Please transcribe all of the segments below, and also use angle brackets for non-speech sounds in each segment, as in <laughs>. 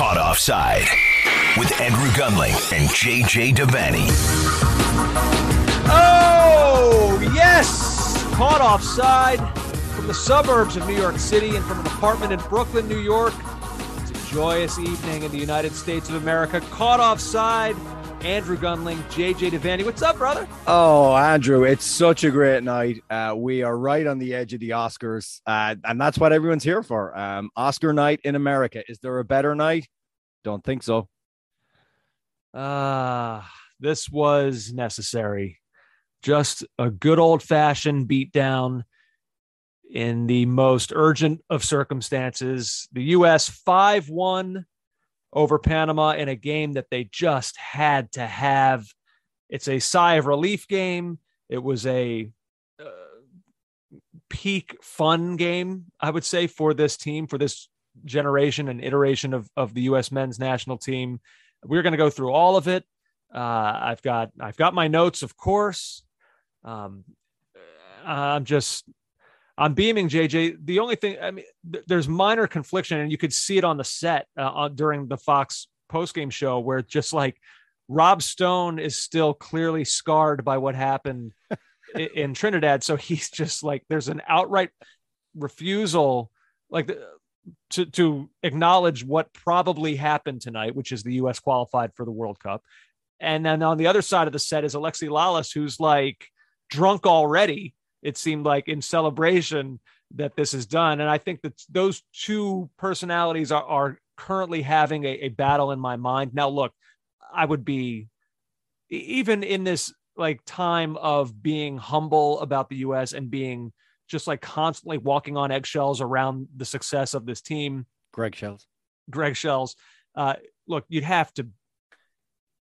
Caught Offside with Andrew Gunling and JJ Devaney. Oh, yes! Caught offside from the suburbs of New York City and from an apartment in Brooklyn, New York. It's a joyous evening in the United States of America. Caught offside. Andrew Gunling, JJ Devaney. What's up, brother? Oh, Andrew, it's such a great night. Uh, we are right on the edge of the Oscars, uh, and that's what everyone's here for. Um, Oscar night in America. Is there a better night? Don't think so. Ah, uh, this was necessary. Just a good old fashioned beatdown in the most urgent of circumstances. The U.S. 5 1 over Panama in a game that they just had to have. It's a sigh of relief game. It was a uh, peak fun game, I would say, for this team, for this generation and iteration of, of the U.S. men's national team. We're going to go through all of it. Uh, I've got I've got my notes, of course. Um, I'm just I'm beaming JJ. The only thing, I mean, th- there's minor confliction, and you could see it on the set uh, during the Fox postgame show, where just like Rob Stone is still clearly scarred by what happened <laughs> in, in Trinidad, so he's just like there's an outright refusal, like the, to to acknowledge what probably happened tonight, which is the U.S. qualified for the World Cup, and then on the other side of the set is Alexi Lalas, who's like drunk already it seemed like in celebration that this is done. And I think that those two personalities are, are currently having a, a battle in my mind. Now, look, I would be even in this like time of being humble about the US and being just like constantly walking on eggshells around the success of this team. Greg Shells. Greg Shells. Uh, look, you'd have to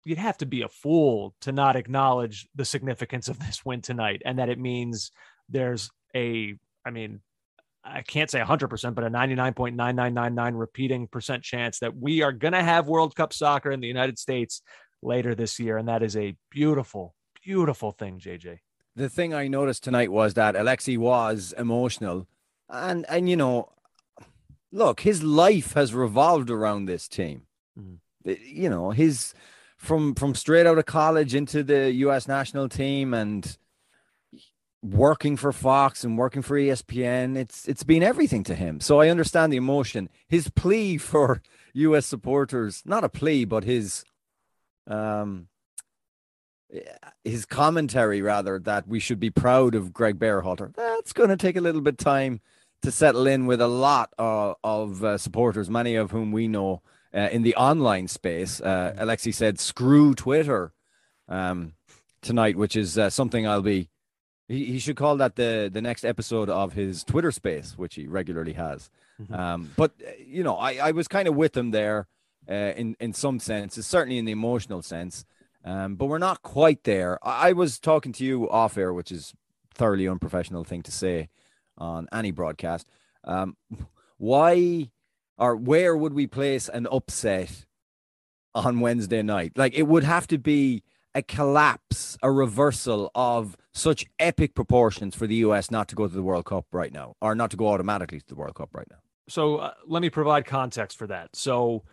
you'd have to be a fool to not acknowledge the significance of this win tonight and that it means there's a i mean i can't say 100% but a 99.9999 repeating percent chance that we are going to have world cup soccer in the united states later this year. And that is a beautiful beautiful thing jj the thing i noticed tonight was that alexi was emotional. And and you know look his life has revolved around this team. Mm. you know his from from straight out of college into the U.S. national team and working for Fox and working for ESPN. It's it's been everything to him. So I understand the emotion. His plea <laughs> for U.S. supporters, not a plea, but his um his commentary rather that we should be proud of Gregg Berhalter. That's going to take a little bit time to settle in with a lot of, of uh, supporters, many of whom we know uh, in the online space. Uh, Alexi said, "Screw Twitter." Um, tonight, which is uh, something I'll be. He, he should call that the the next episode of his Twitter space, which he regularly has. Mm-hmm. Um, but uh, you know, I, I was kind of with him there, uh, in in some sense, certainly in the emotional sense. Um, but we're not quite there. I, I was talking to you off air, which is thoroughly unprofessional thing to say on any broadcast. Um, why or where would we place an upset on Wednesday night? Like it would have to be a collapse, a reversal of such epic proportions for the US not to go to the World Cup right now, or not to go automatically to the World Cup right now. So uh, let me provide context for that. So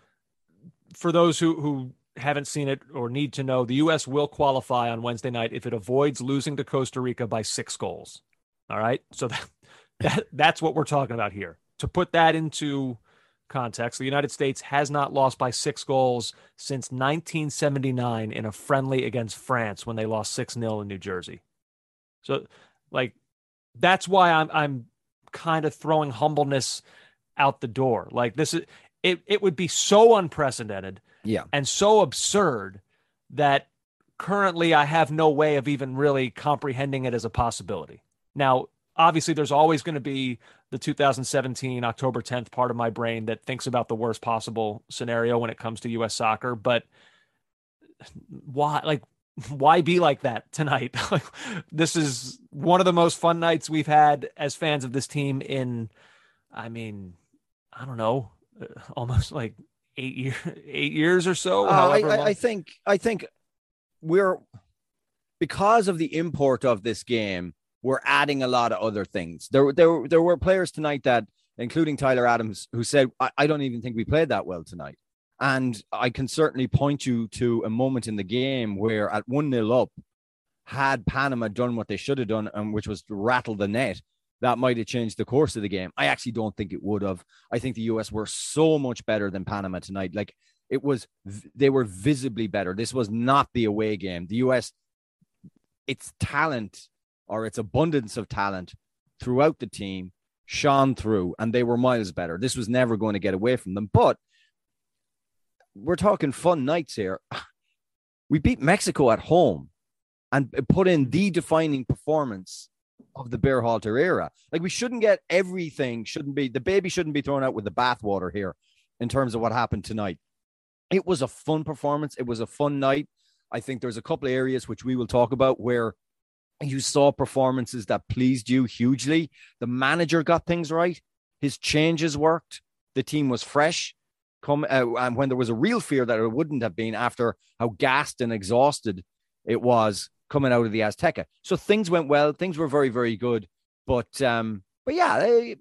for those who who haven't seen it or need to know, the U.S. will qualify on Wednesday night if it avoids losing to Costa Rica by six goals. All right, so that, <laughs> that that's what we're talking about here. To put that into context, the United States has not lost by six goals since 1979 in a friendly against France when they lost 6 0 in New Jersey. So, like, that's why I'm, I'm kind of throwing humbleness out the door. Like, this is, it, it would be so unprecedented yeah. and so absurd that currently I have no way of even really comprehending it as a possibility. Now, obviously there's always going to be the 2017 October 10th part of my brain that thinks about the worst possible scenario when it comes to US soccer, but why like why be like that tonight? <laughs> like this is one of the most fun nights we've had as fans of this team in I mean, I don't know, uh, almost like 8 year <laughs> 8 years or so. Uh, I, I, I think I think we're because of the import of this game we're adding a lot of other things. There, there, there were players tonight that, including Tyler Adams, who said, I, I don't even think we played that well tonight. And I can certainly point you to a moment in the game where at 1 0 up, had Panama done what they should have done, and which was to rattle the net, that might have changed the course of the game. I actually don't think it would have. I think the US were so much better than Panama tonight. Like it was, they were visibly better. This was not the away game. The US, its talent or its abundance of talent throughout the team shone through, and they were miles better. This was never going to get away from them. But we're talking fun nights here. <sighs> We beat Mexico at home and put in the defining performance of the Berhalter era. Like we shouldn't get everything, shouldn't be the baby shouldn't be thrown out with the bathwater here in terms of what happened tonight. It was a fun performance. It was a fun night. I think there's a couple of areas which we will talk about where you saw performances that pleased you hugely. The manager got things right. His changes worked. The team was fresh. Come uh, and when there was a real fear that it wouldn't have been after how gassed and exhausted it was coming out of the Azteca. So things went well. Things were very, very good. But um, but yeah, they,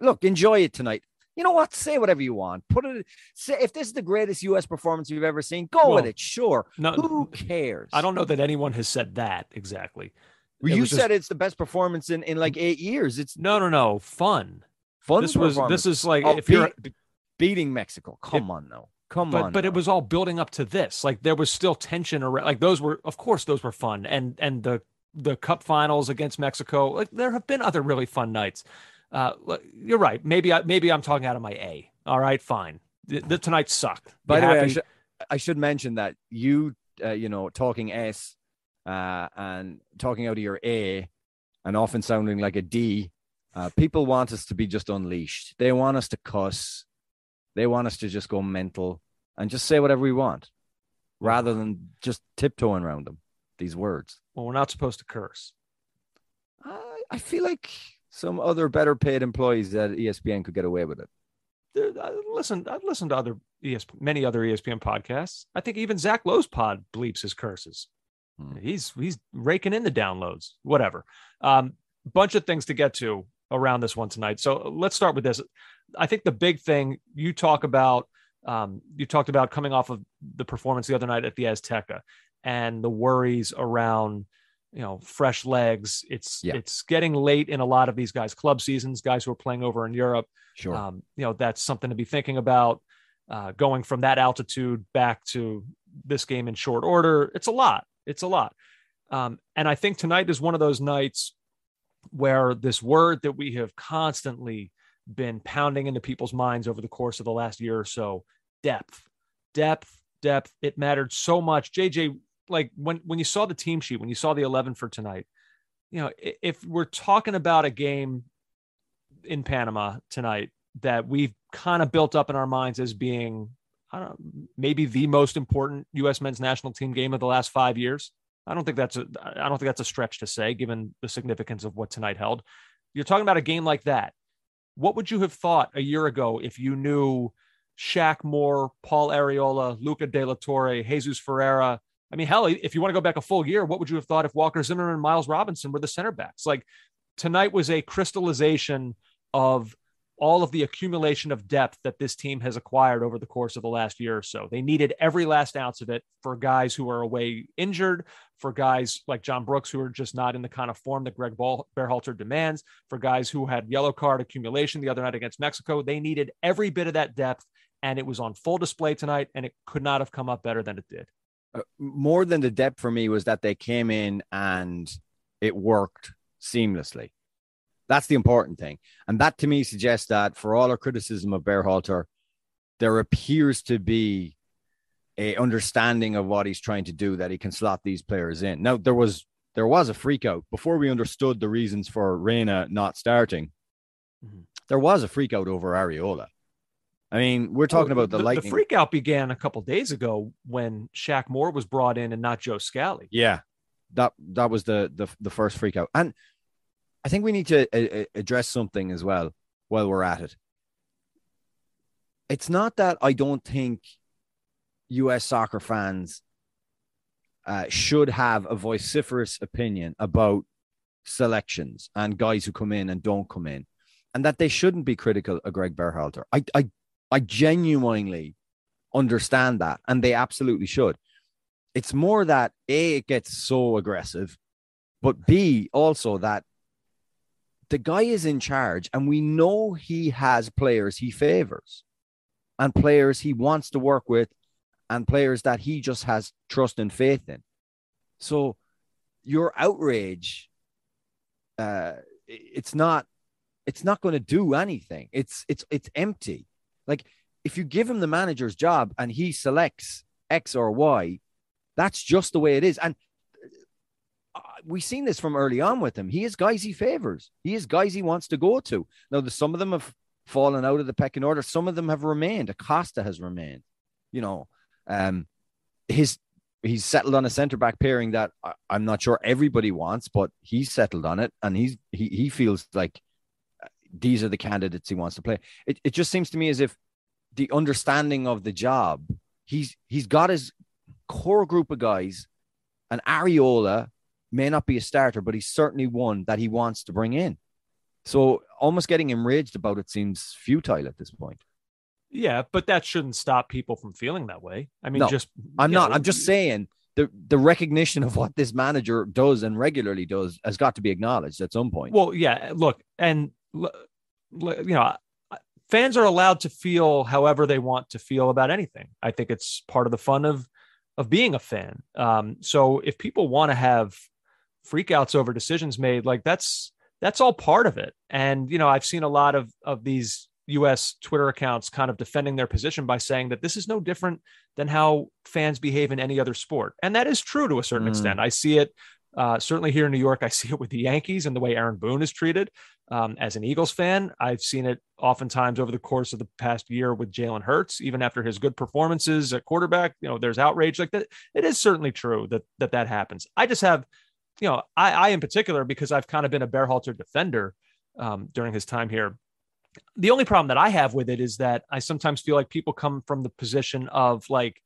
look, enjoy it tonight. You know what? Say whatever you want. Put it. Say if this is the greatest U.S. performance you've ever seen, go well, with it. Sure. No, Who cares? I don't know that anyone has said that exactly. Well, you said just, it's the best performance in in like eight years. It's no, no, no. Fun. Fun. This was. This is like oh, if you're beating Mexico. Come on, though. Come but, on. But it was all building up to this. Like there was still tension around like those were of course those were fun. And and the the cup finals against Mexico, like there have been other really fun nights. Uh you're right. Maybe I maybe I'm talking out of my A. All right, fine. The, the tonight sucked. By the way, I should, I should mention that you uh, you know talking S uh, and talking out of your A and often sounding like a D. Uh, people want us to be just unleashed. They want us to cuss. They want us to just go mental and just say whatever we want rather than just tiptoeing around them, these words. Well, we're not supposed to curse. I, I feel like some other better paid employees at ESPN could get away with it. I listen, I've listened to other ESP, many other ESPN podcasts. I think even Zach Lowe's pod bleeps his curses. Hmm. He's he's raking in the downloads. Whatever. Um, bunch of things to get to around this one tonight. So let's start with this. I think the big thing you talk about, um, you talked about coming off of the performance the other night at the Azteca and the worries around, you know, fresh legs. It's yeah. it's getting late in a lot of these guys' club seasons, guys who are playing over in Europe. Sure. Um, you know, that's something to be thinking about. Uh, going from that altitude back to this game in short order, it's a lot. It's a lot. Um, and I think tonight is one of those nights where this word that we have constantly been pounding into people's minds over the course of the last year or so depth depth depth it mattered so much jj like when when you saw the team sheet when you saw the 11 for tonight you know if we're talking about a game in panama tonight that we've kind of built up in our minds as being I don't know, maybe the most important U.S. men's national team game of the last five years. I don't think that's a I don't think that's a stretch to say, given the significance of what tonight held. You're talking about a game like that. What would you have thought a year ago if you knew Shaq Moore, Paul Arriola, Luca De La Torre, Jesus Ferreira? I mean, hell, if you want to go back a full year, what would you have thought if Walker Zimmerman and Miles Robinson were the center backs? Like tonight was a crystallization of all of the accumulation of depth that this team has acquired over the course of the last year or so. They needed every last ounce of it for guys who are away injured, for guys like John Brooks who are just not in the kind of form that Gregg Berhalter demands, for guys who had yellow card accumulation the other night against Mexico. They needed every bit of that depth, and it was on full display tonight, and it could not have come up better than it did. Uh, more than the depth for me was that they came in and it worked seamlessly. That's the important thing. And that to me suggests that for all our criticism of Berhalter, there appears to be a understanding of what he's trying to do that he can slot these players in. Now there was there was a freak out before we understood the reasons for Reyna not starting. Mm-hmm. There was a freak out over Arriola. I mean, we're talking oh, about the, the lightning. The freak out began a couple days ago when Shaq Moore was brought in and not Joe Scally. Yeah, that that was the the, the first freak out. And I think we need to uh, address something as well while we're at it. It's not that I don't think US soccer fans uh, should have a vociferous opinion about selections and guys who come in and don't come in, and that they shouldn't be critical of Gregg Berhalter. I, I, I genuinely understand that, and they absolutely should. It's more that A, it gets so aggressive, but B, also that the guy is in charge, and we know he has players he favors and players he wants to work with and players that he just has trust and faith in. So your outrage, uh, it's not, it's not going to do anything. It's it's it's empty. Like if you give him the manager's job and he selects X or Y, that's just the way it is. And uh, we've seen this from early on with him. He has guys he favors. He has guys he wants to go to. Now, the, some of them have fallen out of the pecking order. Some of them have remained. Acosta has remained. You know, um, his he's settled on a centre back pairing that I, am not sure everybody wants, but he's settled on it, and he's he he feels like these are the candidates he wants to play. It it just seems to me as if the understanding of the job, he's he's got his core group of guys, and Arriola may not be a starter, but he's certainly one that he wants to bring in. So almost getting enraged about it seems futile at this point. Yeah, but that shouldn't stop people from feeling that way. I mean, no, just I'm not. Know, I'm just saying the the recognition of what this manager does and regularly does has got to be acknowledged at some point. Well, yeah. Look, and you know, fans are allowed to feel however they want to feel about anything. I think it's part of the fun of of being a fan. Um, so if people want to have freakouts over decisions made, like that's that's all part of it. And you know, I've seen a lot of of these US Twitter accounts kind of defending their position by saying that this is no different than how fans behave in any other sport. And that is true to a certain mm. extent. I see it uh, certainly here in New York. I see it with the Yankees and the way Aaron Boone is treated. Um, as an Eagles fan, I've seen it oftentimes over the course of the past year with Jalen Hurts, even after his good performances at quarterback. You know, there's outrage like that. It is certainly true that that that happens. I just have, you know, I, I in particular because I've kind of been a Berhalter defender um, during his time here the only problem that I have with it is that I sometimes feel like people come from the position of like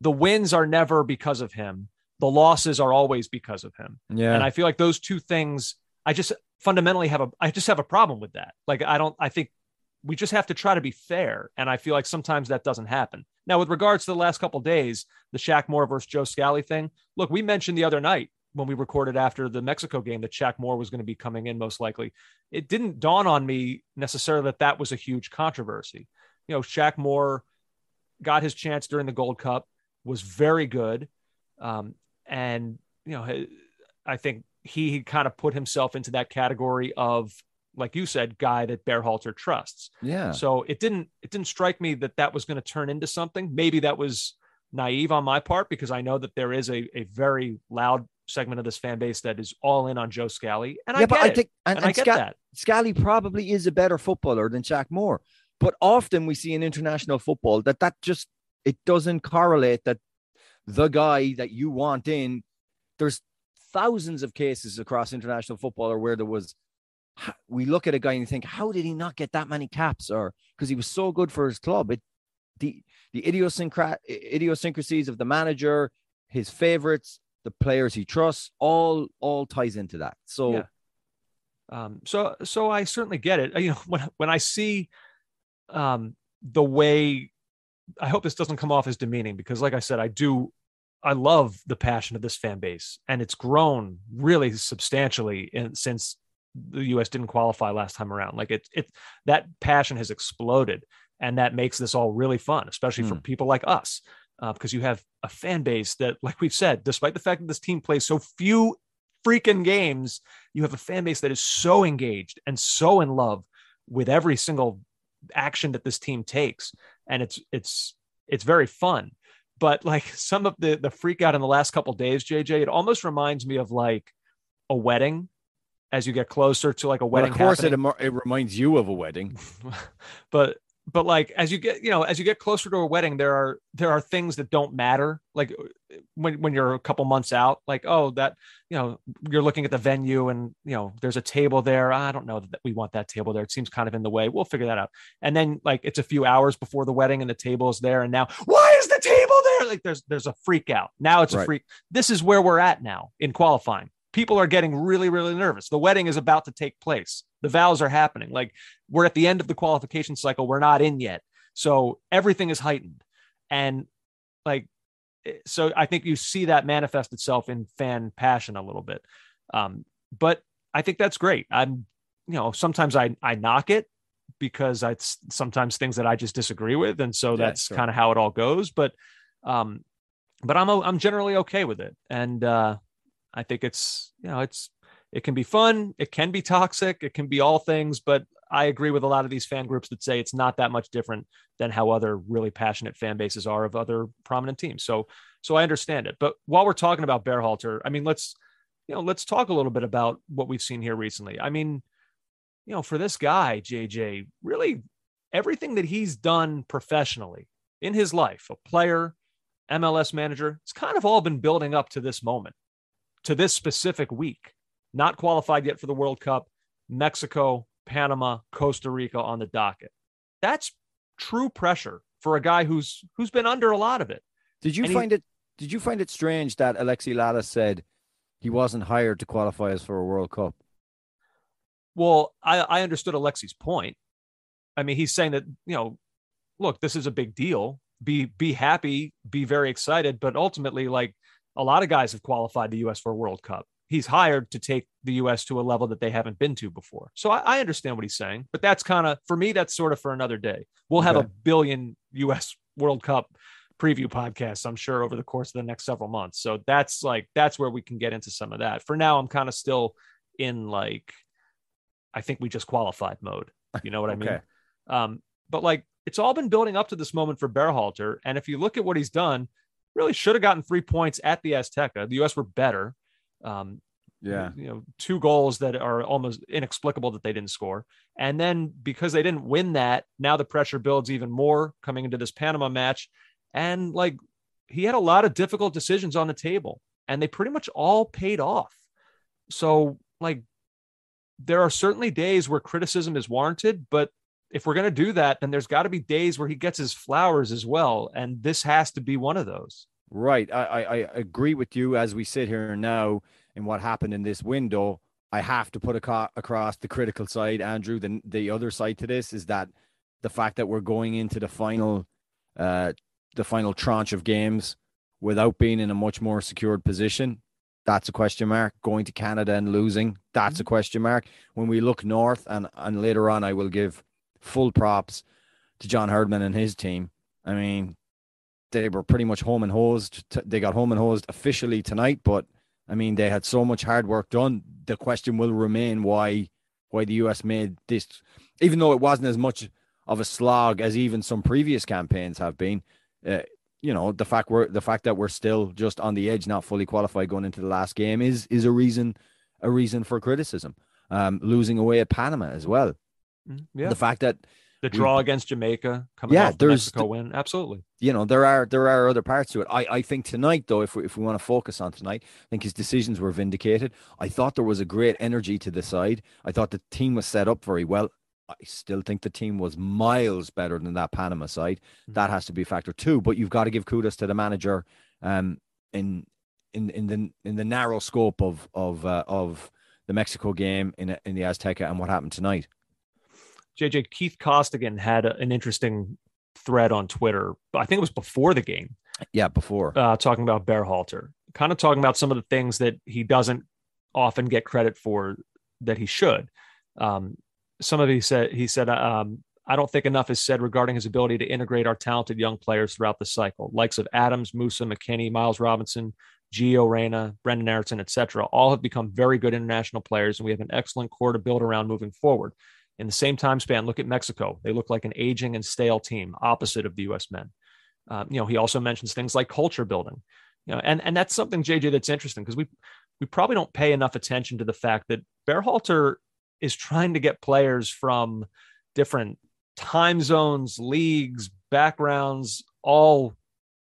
the wins are never because of him, the losses are always because of him. Yeah. And I feel like those two things, I just fundamentally have a, I just have a problem with that. Like, I don't, I think we just have to try to be fair. And I feel like sometimes that doesn't happen. Now, with regards to the last couple days, the Shaq Moore versus Joe Scally thing, look, we mentioned the other night when we recorded after the Mexico game that Shaq Moore was going to be coming in most likely. It didn't dawn on me necessarily that that was a huge controversy. You know, Shaq Moore got his chance during the Gold Cup, was very good, um, and you know, I think he kind of put himself into that category of, like you said, guy that Berhalter trusts. Yeah. So it didn't it didn't strike me that that was going to turn into something. Maybe that was naive on my part because I know that there is a, a very loud segment of this fan base that is all in on Joe Scally. And yeah, I but I think and, and, and I get Sc- that. Scally probably is a better footballer than Shaq Moore. But often we see in international football that that just it doesn't correlate that the guy that you want in there's thousands of cases across international football where there was we look at a guy and think how did he not get that many caps or because he was so good for his club it the the idiosyncrasies of the manager his favorites the players he trusts, all all ties into that. So, yeah. um, so so I certainly get it. You know, <laughs> when when I see um, the way, I hope this doesn't come off as demeaning because, like I said, I do. I love the passion of this fan base, and it's grown really substantially in, since the U.S. didn't qualify last time around. Like it, it that passion has exploded, and that makes this all really fun, especially mm. for hmm. people like us uh, because you have a fan base that, like we've said, despite the fact that this team plays so few freaking games, you have a fan base that is so engaged and so in love with every single action that this team takes, and it's it's it's very fun. But like <laughs> some of the the freak out in the last couple days, JJ, it almost reminds me of like a wedding as you get closer to like a wedding. Well, of course, it, it reminds you of a wedding. <laughs> but but like as you get you know as you get closer to a wedding there are there are things that don't matter. Like when when you're a couple months out like oh that you know you're looking at the venue and you know there's a table there. I don't know that we want that table there. It seems kind of in the way. We'll figure that out. And then like it's a few hours before the wedding and the table is there. And now why is the table there? Like there's there's a freak out. Now it's right. a freak. This is where we're at now in qualifying people are getting really really nervous the wedding is about to take place the vows are happening. Like we're at the end of the qualification cycle. We're not in yet. So everything is heightened. And like, eh, so I think you see that manifest itself in fan passion a little bit. Um, but I think that's great. I'm, you know, sometimes I, I knock it because it's sometimes things that I just disagree with. And so yeah, that's sure. kind of how it all goes. But, um, but I'm, I'm generally okay with it. And, uh, I think it's, you know, it's, it can be fun. It can be toxic. It can be all things, but I agree with a lot of these fan groups that say it's not that much different than how other really passionate fan bases are of other prominent teams. So, so I understand it. But while we're talking about Berhalter, I mean, let's, you know, let's talk a little bit about what we've seen here recently. I mean, you know, for this guy, JJ, really everything that he's done professionally in his life, a player, MLS manager, it's kind of all been building up to this moment, to this specific week. Not qualified yet for the World Cup, Mexico, Panama, Costa Rica on the docket. That's true pressure for a guy who's who's been under a lot of it. Did you and find he, it did you find it strange that Alexi Lalas said he wasn't hired to qualify us for a World Cup? Well, I, I understood Alexi's point. I mean, he's saying that, you know, look, this is a big deal. Be be happy, be very excited, but ultimately, like a lot of guys have qualified the US for a World Cup he's hired to take the U.S. to a level that they haven't been to before. So I, I understand what he's saying, but that's kind of for me. That's sort of for another day. We'll have okay. a billion U.S. World Cup preview podcasts, I'm sure, over the course of the next several months. So that's like that's where we can get into some of that. For now, I'm kind of still in like I think we just qualified mode. <laughs> You know what okay. I mean? Um, but like it's all been building up to this moment for Berhalter, and if you look at what he's done, really should have gotten three points at the Azteca. The U.S. were better. Um, yeah, you know, two goals that are almost inexplicable that they didn't score. And then because they didn't win that, now the pressure builds even more coming into this Panama match. And like he had a lot of difficult decisions on the table, and they pretty much all paid off. So, like, there are certainly days where criticism is warranted, but if we're going to do that, then there's got to be days where he gets his flowers as well. And this has to be one of those. Right. I, I, I agree with you as we sit here now in what happened in this window. I have to put a, across the critical side, Andrew. The, the other side to this is that the fact that we're going into the final, uh, the final tranche of games without being in a much more secured position. That's a question mark. Going to Canada and losing, that's mm-hmm. a question mark. When we look north, and, and later on, I will give full props to John Herdman and his team. I mean, they were pretty much home and hosed. They got home and hosed officially tonight, but I mean, they had so much hard work done. The question will remain why why the US made this, even though it wasn't as much of a slog as even some previous campaigns have been. Uh, you know, the fact we're the fact that we're still just on the edge, not fully qualified going into the last game, is is a reason a reason for criticism. Um, losing away at Panama as well. Mm, yeah. The fact that the draw we, against Jamaica coming yeah, off the Mexico win. Absolutely. You know, there are there are other parts to it. I, I think tonight though, if we if we want to focus on tonight, I think his decisions were vindicated. I thought there was a great energy to the side. I thought the team was set up very well. I still think the team was miles better than that Panama side. Mm-hmm. That has to be a factor too. But you've got to give kudos to the manager um, in in in the in the narrow scope of of uh, of the Mexico game in in the Azteca and what happened tonight. JJ Keith Costigan had a, an interesting thread on Twitter. I think it was before the game. Yeah, before uh, talking about Berhalter, kind of talking about some of the things that he doesn't often get credit for that he should. Um, some of he said he said um, I don't think enough is said regarding his ability to integrate our talented young players throughout the cycle, likes of Adams, Musah, McKennie, Miles Robinson, Gio Reyna, Brenden Aaronson, etc. All have become very good international players, and we have an excellent core to build around moving forward. In the same time span, look at Mexico. They look like an aging and stale team, opposite of the U.S. men. Uh, you know, he also mentions things like culture building. You know, and and that's something JJ that's interesting because we we probably don't pay enough attention to the fact that Berhalter is trying to get players from different time zones, leagues, backgrounds, all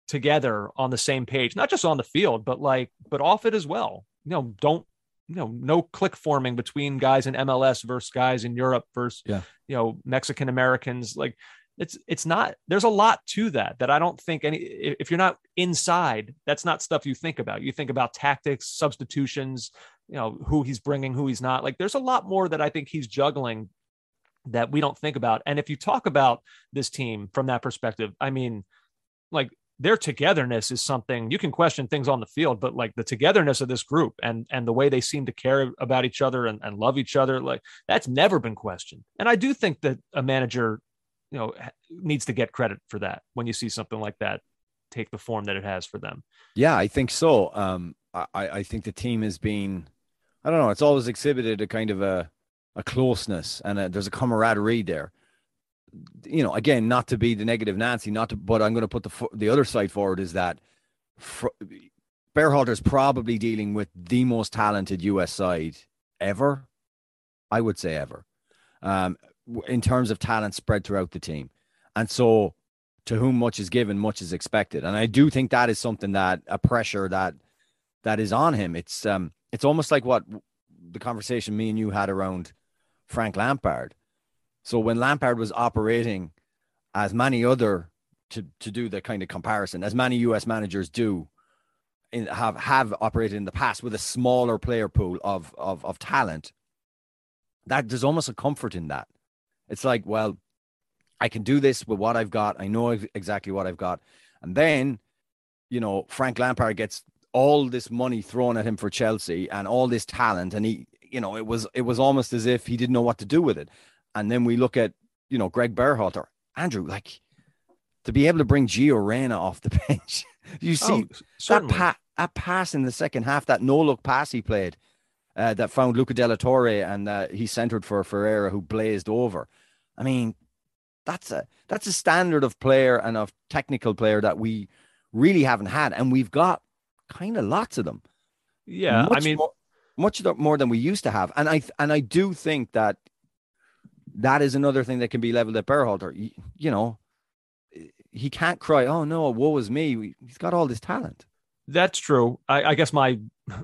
together on the same page, not just on the field, but like, but off it as well. You know, don't you know no clique forming between guys in MLS versus guys in Europe versus yeah. you know Mexican Americans. Like it's it's not there's a lot to that that I don't think any if you're not inside that's not stuff you think about. You think about tactics substitutions you know who he's bringing who he's not. Like there's a lot more that I think he's juggling that we don't think about. And if you talk about this team from that perspective I mean like their togetherness is something you can question things on the field, but like the togetherness of this group and and the way they seem to care about each other and, and love each other, like that's never been questioned. And I do think that a manager, you know, needs to get credit for that when you see something like that take the form that it has for them. Yeah, I think so. Um, I, I think the team has been, I don't know, it's always exhibited a kind of a, a closeness and a, there's a camaraderie there you know, again, not to be the negative Nancy, not to, but I'm going to put the the other side forward is that Berhalter is probably dealing with the most talented US side ever. I would say ever, um, in terms of talent spread throughout the team, and so to whom much is given, much is expected, and I do think that is something that a pressure that that is on him. It's um, it's almost like what the conversation me and you had around Frank Lampard so when Lampard was operating as many other to to do the kind of comparison, as many US managers do in, have have operated in the past with a smaller player pool of of of talent, that there's almost a comfort in that. It's like, well, I can do this with what I've got. I know exactly what I've got. And then, you know, Frank Lampard gets all this money thrown at him for Chelsea and all this talent and he you know it was it was almost as if he didn't know what to do with it and then we look at, you know, Gregg Berhalter, Andrew, like to be able to bring Gio Reyna off the <laughs> bench. you see oh, that, pa- that pass in the second half, that no look pass he played uh, that found Luca de la Torre and uh, he centered for Ferreira who blazed over. I mean, that's a that's a standard of player and of technical player that we really haven't had, and we've got kind of lots of them. Yeah, much I mean, more, much more than we used to have, and I and I do think that that is another thing that can be leveled at Berhalter. You, you know, he can't cry, "Oh no, woe is me." He's got all this talent. That's true. I, I guess my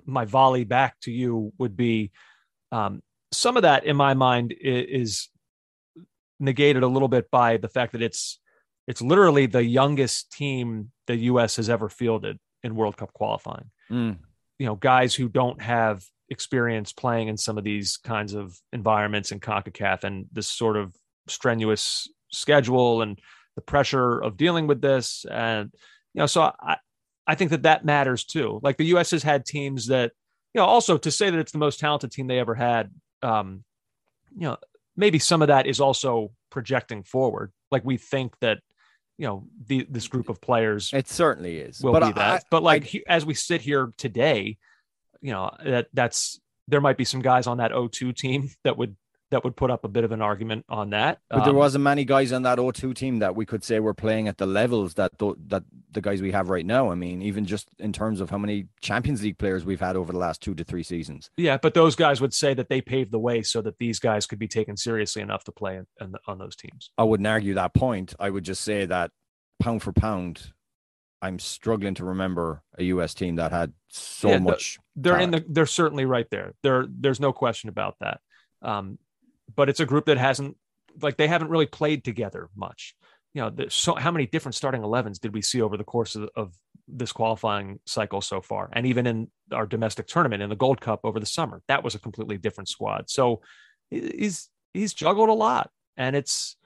my volley back to you would be um, some of that in my mind is, is negated a little bit by the fact that it's it's literally the youngest team the U.S. has ever fielded in World Cup qualifying. Mm. You know, guys who don't have experience playing in some of these kinds of environments in CONCACAF and this sort of strenuous schedule and the pressure of dealing with this. And, you know, so I, I think that that matters too. Like the U.S. has had teams that, you know, also to say that it's the most talented team they ever had, um, you know, maybe some of that is also projecting forward. Like we think that, you know, the, this group of players. It certainly is. Will but be that. But like I, as we sit here today, you know that that's there might be some guys on that O2 team that would that would put up a bit of an argument on that. But um, there wasn't many guys on that O2 team that we could say were playing at the levels that th- that the guys we have right now. I mean, even just in terms of how many Champions League players we've had over the last two to three seasons. Yeah, but those guys would say that they paved the way so that these guys could be taken seriously enough to play in, in, on those teams. I wouldn't argue that point. I would just say that pound for pound, I'm struggling to remember a U.S. team that had so yeah, much. They're talent. in the. They're certainly right there. There, there's no question about that. Um, but it's a group that hasn't, like, they haven't really played together much. You know, so how many different starting 11s did we see over the course of, of this qualifying cycle so far, and even in our domestic tournament in the Gold Cup over the summer, that was a completely different squad. So he's he's juggled a lot, and it's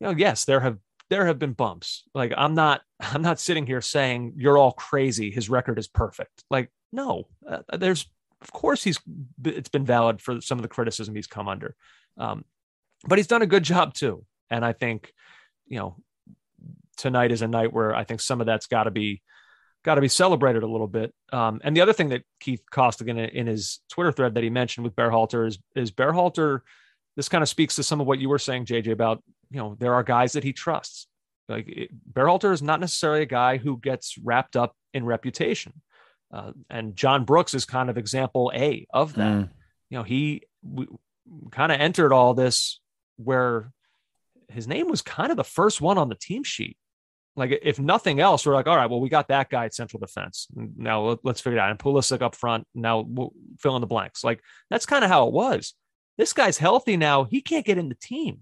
you know, yes, there have there have been bumps. Like I'm not <laughs> I'm not sitting here saying you're all crazy. His record is perfect. Like no, uh, there's of course he's it's been valid for some of the criticism he's come under. Um, but he's done a good job too. And I think, you know, tonight is a night where I think some of that's got to be got to be celebrated a little bit. Um, and the other thing that Keith Costigan in, his Twitter thread that he mentioned with Berhalter is is Berhalter. This kind of speaks to some of what you were saying, JJ, about you know, there are guys that he trusts. Like it, Berhalter is not necessarily a guy who gets wrapped up in reputation. Uh, and John Brooks is kind of example A of that. Mm. You know, he kind of entered all this where his name was kind of the first one on the team sheet. Like, if nothing else, we're like, all right, well, we got that guy at central defense. Now let's figure it out. And Pulisic up front. Now we'll fill in the blanks. Like, that's kind of how it was. This guy's healthy now. He can't get in the team.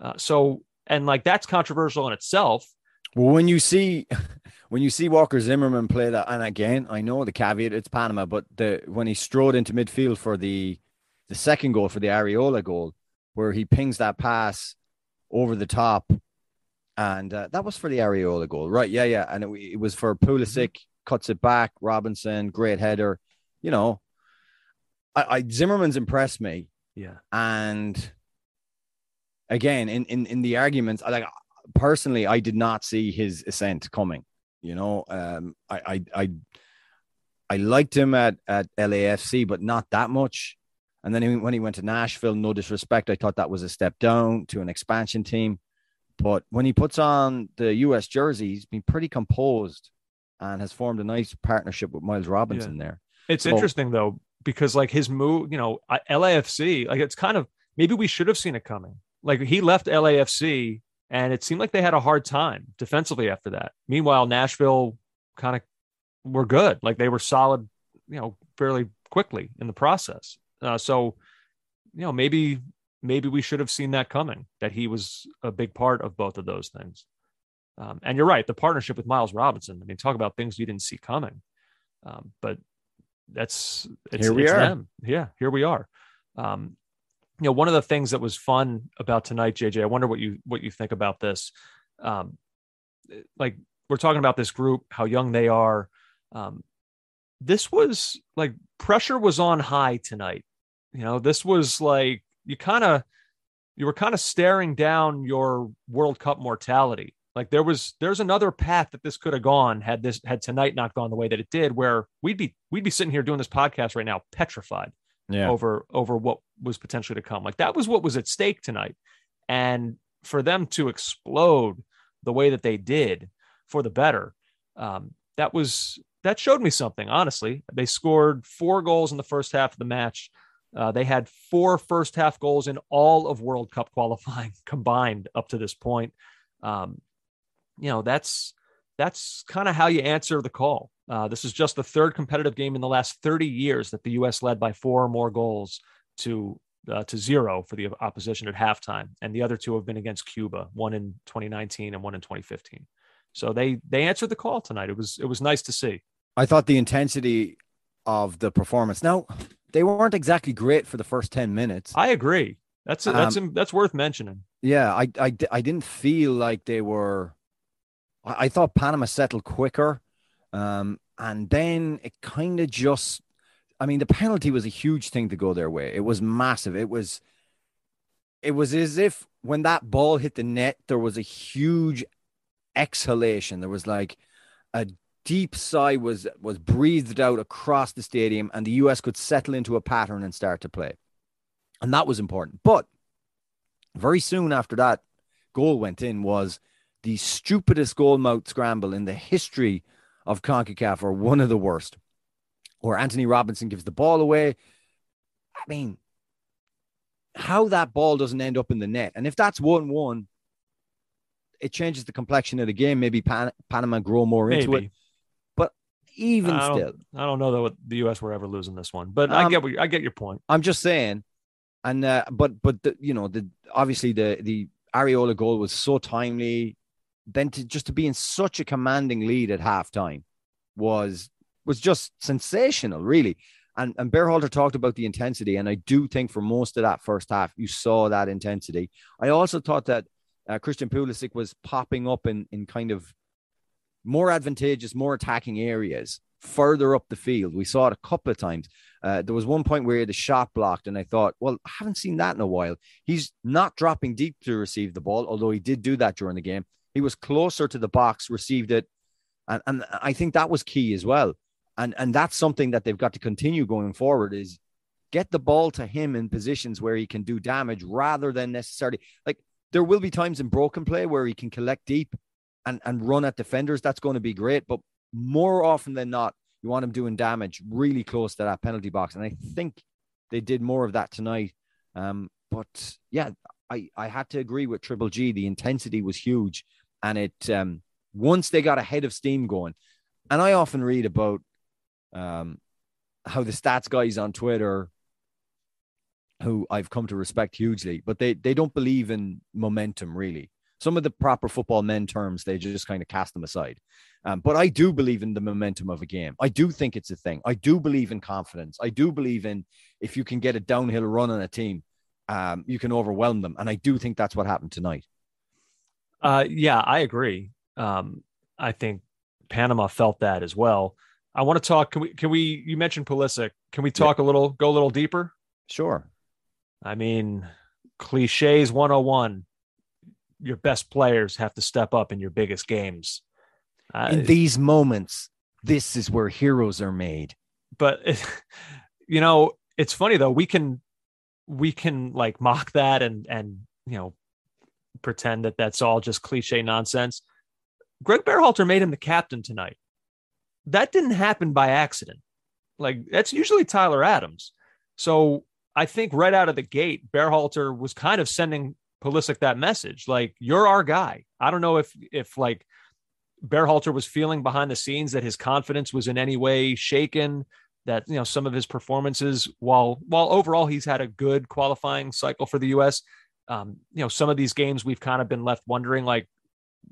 Uh, so, and like that's controversial in itself. Well, when you see <laughs> when you see Walker Zimmerman play that, and again, I know the caveat it's Panama, but the when he strode into midfield for the the second goal for the Arriola goal, where he pings that pass over the top and uh, that was for the Arriola goal, right? Yeah, yeah, and it, it was for Pulisic, cuts it back, Robinson, great header. You know, I, I Zimmerman's impressed me. Yeah, and again, in in in the arguments, like personally, I did not see his ascent coming. You know, um, I I I, I liked him at at LAFC, but not that much. And then when he went to Nashville, no disrespect, I thought that was a step down to an expansion team. But when he puts on the US jersey, he's been pretty composed and has formed a nice partnership with Miles Robinson yeah. there. It's so, interesting though, because like his move, you know, LAFC, like it's kind of maybe we should have seen it coming. Like he left LAFC and it seemed like they had a hard time defensively after that. Meanwhile, Nashville kind of were good. Like they were solid, you know, fairly quickly in the process. Uh, so, you know, maybe maybe we should have seen that coming. That he was a big part of both of those things. Um, and you're right, the partnership with Miles Robinson. I mean, talk about things you didn't see coming. Um, but that's it's, here we it's are. Them. Yeah, here we are. Um, you know, one of the things that was fun about tonight, JJ. I wonder what you what you think about this. Um, like we're talking about this group, how young they are. Um, this was like pressure was on high tonight. You know, this was like you kind of you were kind of staring down your World Cup mortality. Like there was there's another path that this could have gone had this had tonight not gone the way that it did, where we'd be we'd be sitting here doing this podcast right now, petrified yeah. over over what was potentially to come. Like that was what was at stake tonight, and for them to explode the way that they did for the better, um, that was that showed me something. Honestly, they scored four goals in the first half of the match. Uh, they had four first half goals in all of World Cup <laughs> qualifying combined up to this point. Um, you know that's that's kind of how you answer the call. Uh, this is just the third competitive game in the last 30 years that the U.S. led by four or more goals to uh, to zero for the opposition at halftime, and the other two have been against Cuba, one in 2019 and one in 2015. So they they answered the call tonight. It was it was nice to see. I thought the intensity of the performance. Now they weren't exactly great for the first 10 minutes. I agree. That's that's um, that's worth mentioning. Yeah, I, I I didn't feel like they were. I, I thought Panama settled quicker, um, and then it kind of just. I mean, the penalty was a huge thing to go their way. It was massive. It was. It was as if when that ball hit the net, there was a huge exhalation. There was like a deep sigh was was breathed out across the stadium, and the US could settle into a pattern and start to play. And that was important. But very soon after that goal went in was the stupidest goal mouth scramble in the history of CONCACAF, or one of the worst, where Antonee Robinson gives the ball away. I mean, how that ball doesn't end up in the net. And if that's 1 1, it changes the complexion of the game. Maybe Pan- Panama grow more Maybe. into it But even I still, I don't know that the U.S. were ever losing this one, but um, I get what I get your point. I'm just saying, and uh, but but the, you know the obviously the the Arriola goal was so timely. Then to just to be in such a commanding lead at halftime was was just sensational, really. And and Berhalter talked about the intensity, and I do think for most of that first half, you saw that intensity. I also thought that uh, Christian Pulisic was popping up in in kind of more advantageous, more attacking areas further up the field. We saw it a couple of times. Uh, there was one point where he had a shot blocked, and I thought, well, I haven't seen that in a while. He's not dropping deep to receive the ball, although he did do that during the game. He was closer to the box, received it, and, and I think that was key as well. And and that's something that they've got to continue going forward is get the ball to him in positions where he can do damage rather than necessarily like there will be times in broken play where he can collect deep and, and run at defenders, that's going to be great. But more often than not, you want him doing damage really close to that penalty box. And I think they did more of that tonight. Um, but yeah, I, I had to agree with Triple G. The intensity was huge. And it um, once they got a head of steam going, and I often read about um, how the stats guys on Twitter, who I've come to respect hugely, but they they don't believe in momentum really some of the proper football men terms, they just kind of cast them aside. Um, but I do believe in the momentum of a game. I do think it's a thing. I do believe in confidence. I do believe in if you can get a downhill run on a team, um, you can overwhelm them. And I do think that's what happened tonight. Uh, yeah, I agree. Um, I think Panama felt that as well. I want to talk. Can we? Can we? You mentioned Pulisic. Can we talk yeah. a little? Go a little deeper. Sure. I mean, cliches 101. Your best players have to step up in your biggest games. Uh, in these moments, this is where heroes are made. But <laughs> you know, it's funny though. We can we can like mock that and and you know pretend that that's all just cliche nonsense. Gregg Berhalter made him the captain tonight. That didn't happen by accident. Like that's usually Tyler Adams. So I think right out of the gate, Berhalter was kind of sending Pulisic that message, like you're our guy. I don't know if if like Berhalter was feeling behind the scenes that his confidence was in any way shaken. That you know some of his performances, while while overall he's had a good qualifying cycle for the U.S. Um, you know some of these games we've kind of been left wondering, like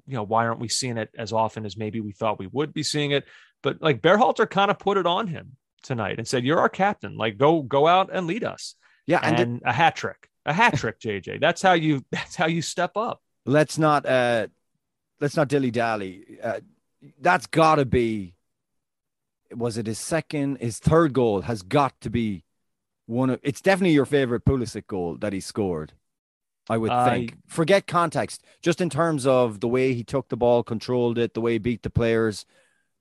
you know why aren't we seeing it as often as maybe we thought we would be seeing it? But like Berhalter kind of put it on him tonight and said, "You're our captain. Like, go go out and lead us." Yeah, and, and a hat trick, a hat trick, <laughs> JJ. That's how you that's how you step up. Let's not uh let's not dilly dally. Uh, that's got to be. Was it his second? His third goal has got to be one of. It's definitely your favorite Pulisic goal that he scored. I would think. Forget context, just in terms of the way he took the ball, controlled it, the way he beat the players,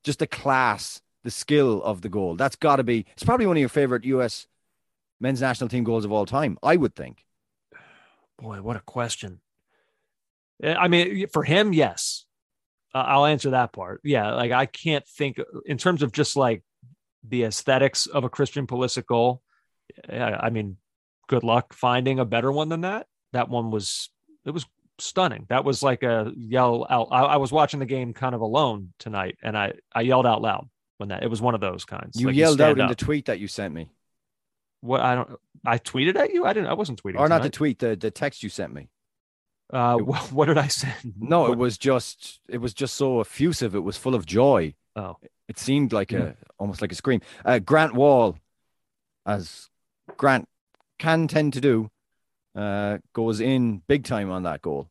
just the class the skill of the goal. That's got to be. It's probably one of your favorite U.S. men's national team goals of all time. I would think. Boy, what a question. I mean, for him, yes. Uh, I'll answer that part. Yeah, like I can't think in terms of just like the aesthetics of a Christian Pulisic goal. I mean, good luck finding a better one than that. That one was it was stunning. That was like a yell out. I, I was watching the game kind of alone tonight, and I I yelled out loud when that it was one of those kinds. You like yelled you out in up. the tweet that you sent me. What I don't I tweeted at you. I didn't. I wasn't tweeting. Or not the tweet. The the text you sent me. Uh, it, <laughs> what did I send? No, what? it was just it was just so effusive. It was full of joy. Oh, it seemed like a almost like a scream. Uh, Grant Wahl, as Grant can tend to do, uh, goes in big time on that goal.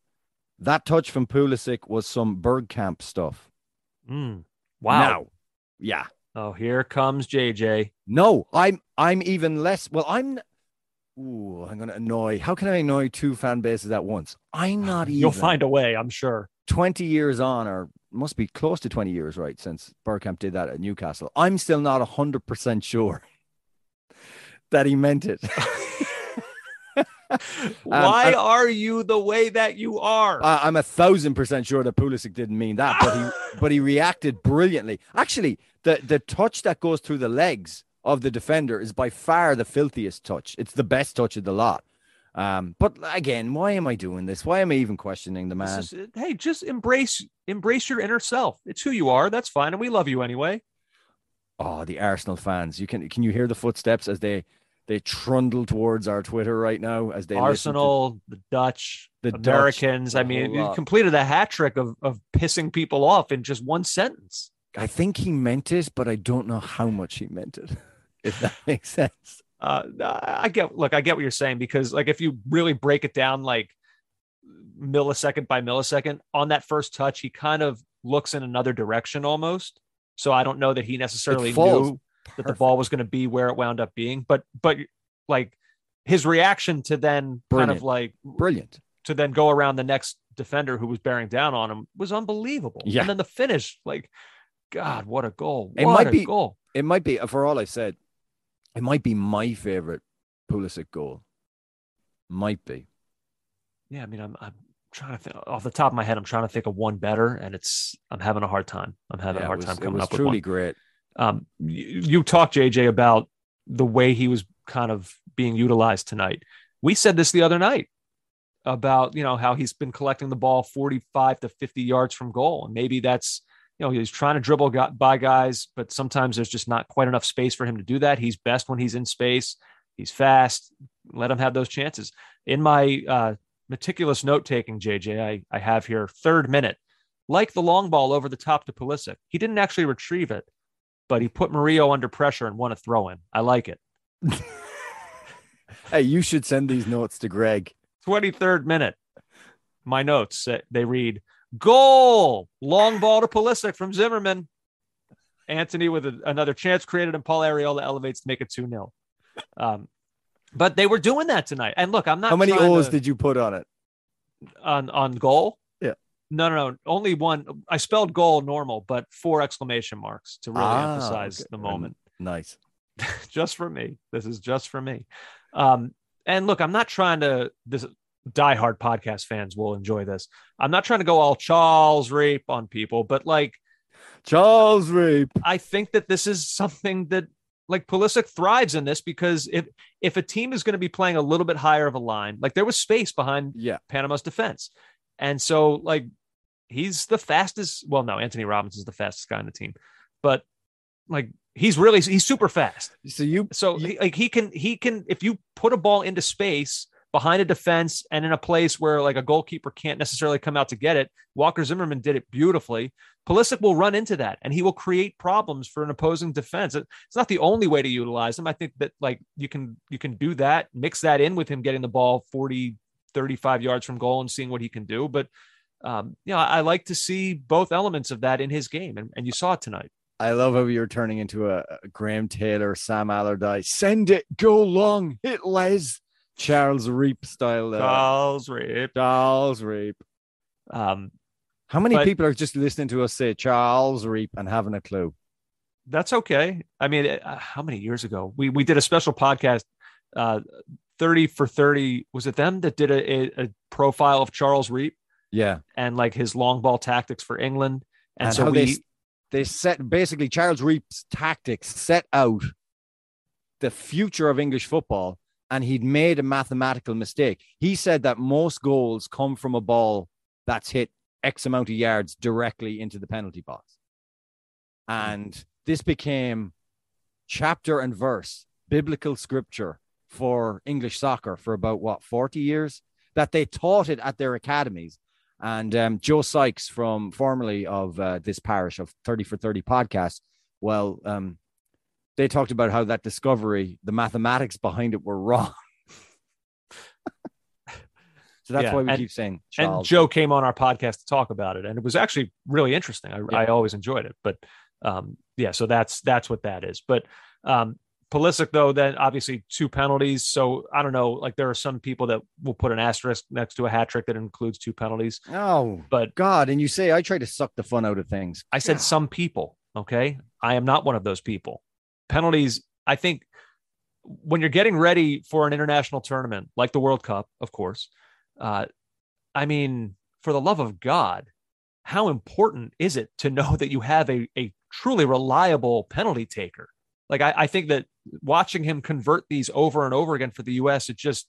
That touch from Pulisic was some Bergkamp stuff. Mm. Wow. Now, yeah. Oh, here comes JJ. No, I'm I'm even less. Well, I'm. Ooh, I'm gonna annoy. How can I annoy two fan bases at once? I'm not <sighs> even. You'll find a way, I'm sure. Twenty years on, or must be close to twenty years, right? Since Bergkamp did that at Newcastle, I'm still not hundred percent sure <laughs> that he meant it. <laughs> <laughs> Why um, are you the way that you are? I, am a thousand percent sure that Pulisic didn't mean that, but he <laughs> but he reacted brilliantly. Actually, the the touch that goes through the legs of the defender is by far the filthiest touch. It's the best touch of the lot. Um, but again, why am I doing this? Why am I even questioning the man? Is, hey, just embrace embrace your inner self. It's who you are. That's fine, and we love you anyway. Oh, the Arsenal fans! You can can you hear the footsteps as they they trundle towards our Twitter right now as they Arsenal, to, the Dutch, the Americans. Dutch, I mean, you completed a hat trick of of pissing people off in just one sentence. I think he meant it, but I don't know how much he meant it. <laughs> If that makes sense. Uh, I get. Look, I get what you're saying because, like, if you really break it down, like millisecond by millisecond, on that first touch, he kind of looks in another direction almost. So I don't know that he necessarily knew Perfect. that the ball was going to be where it wound up being. But but like his reaction to then brilliant. kind of like brilliant to then go around the next defender who was bearing down on him was unbelievable. Yeah. And then the finish, like, God, what a goal. It might be goal. It might be for all I said, it might be my favorite Pulisic goal. Might be. Yeah, I mean, I'm I'm trying to think off the top of my head. I'm trying to think of one better, and it's I'm having a hard time. I'm having yeah, a hard was, time coming up with truly great. Um, you, you talked JJ about the way he was kind of being utilized tonight. We said this the other night about you know how he's been collecting the ball 45 to 50 yards from goal, and maybe that's you know he's trying to dribble by guys, but sometimes there's just not quite enough space for him to do that. He's best when he's in space. He's fast. Let him have those chances. In my uh, meticulous note taking, JJ, I, I have here third minute, like the long ball over the top to Pulisic. He didn't actually retrieve it but he put Murillo under pressure and won a throw in. I like it. <laughs> hey, you should send these notes to Greg. 23rd minute. my notes they read goal, long ball to Pulisic from Zimmerman. Antonee with a, another chance created, and Paul Arriola elevates to make it 2 0. Um, but they were doing that tonight. And look, I'm not. How many O's to, did you put on it? On on goal? No, no, no. Only one. I spelled goal normal, but four exclamation marks to really Ah, emphasize okay. the moment. Nice. <laughs> just for me. This is just for me. Um, and look, I'm not trying to. This diehard podcast fans will enjoy this. I'm not trying to go all Charles rape on people, but like Charles Rape. I think that this is something that like Pulisic thrives in this because if if a team is going to be playing a little bit higher of a line, like there was space behind Yeah. Panama's defense, and so like he's the fastest. Well, no, Antonee Robinson's the fastest guy on the team, but like he's really he's super fast. So you So You- he- like he can he can if you put a ball into space behind a defense and in a place where like a goalkeeper can't necessarily come out to get it, Walker Zimmerman did it beautifully. Pulisic will run into that and he will create problems for an opposing defense. It's not the only way to utilize him. I think that like you can you can do that, mix that in with him getting the ball 40 35 yards from goal and seeing what he can do, but um, you know, I, like to see both elements of that in his game, and, and you saw it tonight. I love how you're turning into a, a Graham Taylor, Sam Allardyce. Send it, go long, hit Les. Charles Reep style. Uh, Charles Rape. Charles Reep. Um, How many But- people are just listening to us say Charles Reep and having a clue? that's okay. I mean, uh, how many years ago we we did a special podcast, uh, thirty for thirty. Was it them that did a, a, a profile of Charles Reep Yeah. and like his long ball tactics for England? And, And, so we, they, they set basically Charles Reep's tactics set out the future of English football, and he'd made a mathematical mistake. He said that most goals come from a ball that's hit X amount of yards directly into the penalty box. And this became chapter and verse, biblical scripture for English soccer for about what, 40 years? That they taught it at their academies. And um, Joe Sykes, from formerly of uh, this parish of 30 for 30 podcast, well, um, they talked about how that discovery, the mathematics behind it were wrong. <laughs> so that's Yeah, why we and- keep saying and Joe came on our podcast to talk about it, and it was actually really interesting. I, Yeah. I always enjoyed it, but um, yeah, so that's that's what that is. But um, Pulisic, though, then obviously two penalties. So I don't know, like there are some people that will put an asterisk next to a hat trick that includes two penalties. Oh, But God. And you say, I try to suck the fun out of things. I said some people. Okay. I am not one of those people. Penalties, I think when you're getting ready for an international tournament like the World Cup, of course, uh, I mean, for the love of God, how important is it to know <laughs> that you have a, a truly reliable penalty taker? Like, I, I think that watching him convert these over and over again for the U.S., it just,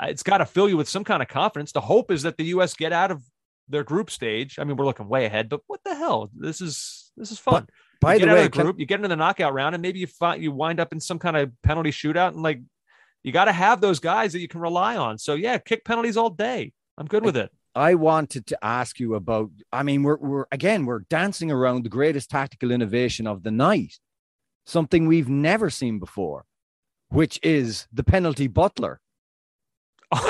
uh, it's got to fill you with some kind of confidence. The hope is that the U.S. get out of their group stage. I mean, we're looking way ahead, but what the hell? This is this is fun. By you the get out way, of the can- group, you get into the knockout round, and maybe you find you wind up in some kind of penalty shootout, and like you got to have those guys that you can rely on. So yeah, kick penalties all day. I'm good with it. I wanted to ask you about. I mean, we're we're again we're dancing around the greatest tactical innovation of the night, something we've never seen before, which is the penalty butler. <laughs>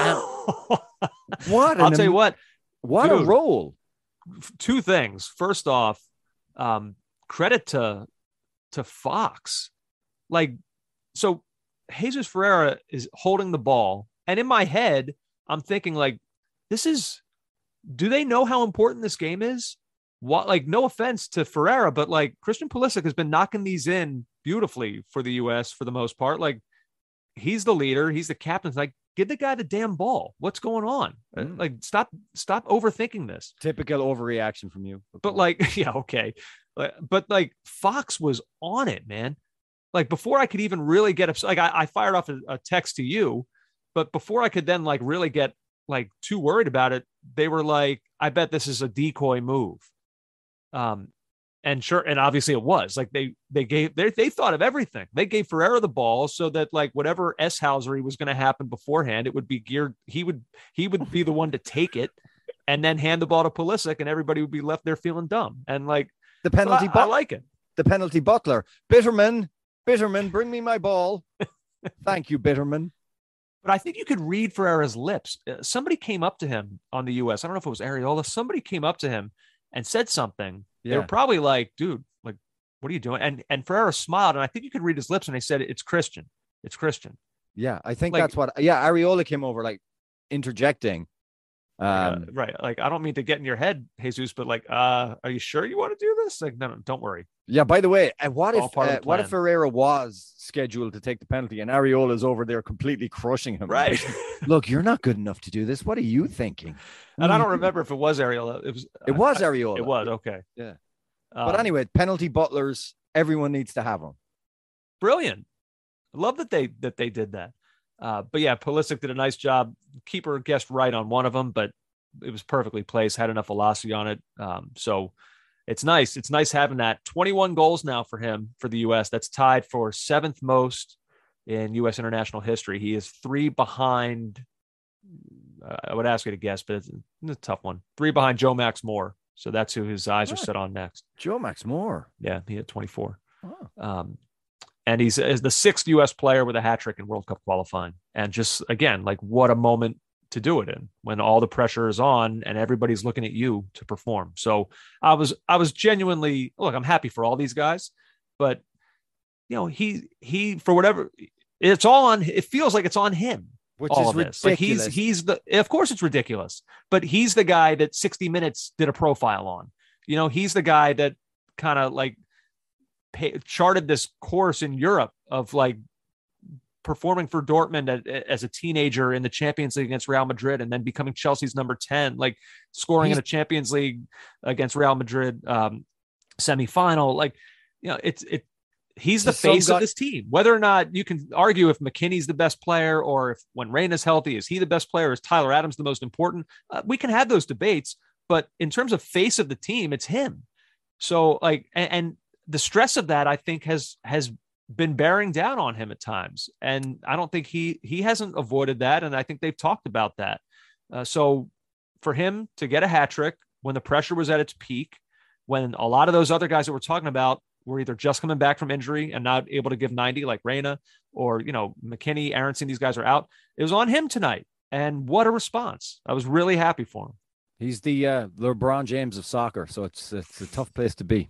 What I'll an tell you am- what. What a role! Two things. First off, um, credit to to Fox. Like, so Jesus Ferreira is holding the ball, and in my head, I'm thinking like, this is. Do they know how important this game is? What like no offense to Ferreira, but like Christian Pulisic has been knocking these in beautifully for the U.S. for the most part. Like he's the leader, he's the captain. Like give the guy the damn ball. What's going on? Mm. Like stop stop overthinking this. Typical overreaction from you. But like <laughs> yeah okay, but like Fox was on it, man. Like before I could even really get upset, like I, I fired off a, a text to you, but before I could then like really get like too worried about it, they were like, I bet this is a decoy move. Um, and sure, and obviously it was like they they gave they they thought of everything. They gave Ferreira the ball so that like whatever S Housery was going to happen beforehand, it would be geared. He would he would be the one to take it, and then hand the ball to Pulisic, and everybody would be left there feeling dumb. And like the penalty, I, I but- like it. the penalty butler, Bitterman, Bitterman, bring me my ball. <laughs> Thank you, Bitterman. But I think you could read Ferreira's lips. Uh, somebody came up to him on the U.S. I don't know if it was Arriola. Somebody came up to him and said something. Yeah. They were probably like, "Dude, like, what are you doing?" And and Ferreira smiled, and I think you could read his lips, and they said, "It's Christian. It's Christian." Yeah, I think like, that's what. Yeah, Arriola came over like interjecting um, right. Like, I don't mean to get in your head, Jesus, but like, uh, are you sure you want to do this? Like, no, no, don't worry. Yeah. By the way, uh, what if uh, what if Ferreira was scheduled to take the penalty and Arriola's over there completely crushing him? Right. Look, you're not good enough to do this. What are you thinking? And I don't remember if it was Arriola. It was. It was Arriola. It was okay. Yeah. Um, but anyway, penalty butlers. Everyone needs to have them. Brilliant. I love that they that they did that. Uh, but yeah, Pulisic did a nice job. Keeper guessed right on one of them, but it was perfectly placed, had enough velocity on it. Um, so it's nice. It's nice having that 21 goals now for him for the U.S. That's tied for seventh most in U.S. international history. He is three behind. Uh, I would ask you to guess, but it's, it's, a tough one. Three behind Joe Max Moore. So that's who his eyes are set on next. Joe Max Moore. Yeah, he had 24. Oh. Um, and he's is the sixth U.S. player with a hat trick in World Cup qualifying. And just again, like what a moment to do it in when all the pressure is on and everybody's looking at you to perform. So I was I was genuinely look, I'm happy for all these guys, but you know, he he for whatever it's all on it feels like it's on him. Which is ridiculous. Like he's he's the of course it's ridiculous, but he's the guy that 60 minutes did a profile on. You know, he's the guy that kind of like pay, charted this course in Europe of like performing for Dortmund as a teenager in the Champions League against Real Madrid and then becoming Chelsea's number 10, like scoring He's, in a Champions League against Real Madrid um, semifinal. Like, you know, it's, it, he's the face got- of this team. Whether or not you can argue if McKennie's the best player or if when Reyna is healthy, is he the best player? Is Tyler Adams the most important? Uh, we can have those debates, but in terms of face of the team, it's him. So like, and, and the stress of that, I think has, has been bearing down on him at times, and I don't think he he hasn't avoided that, and I think they've talked about that. Uh, so for him to get a hat trick when the pressure was at its peak, when a lot of those other guys that we're talking about were either just coming back from injury and not able to give 90 like Reyna or you know McKennie, Aaronson, these guys are out. It was on him tonight. And what a response. I was really happy for him. He's the uh, LeBron James of soccer, so it's it's a tough place to be.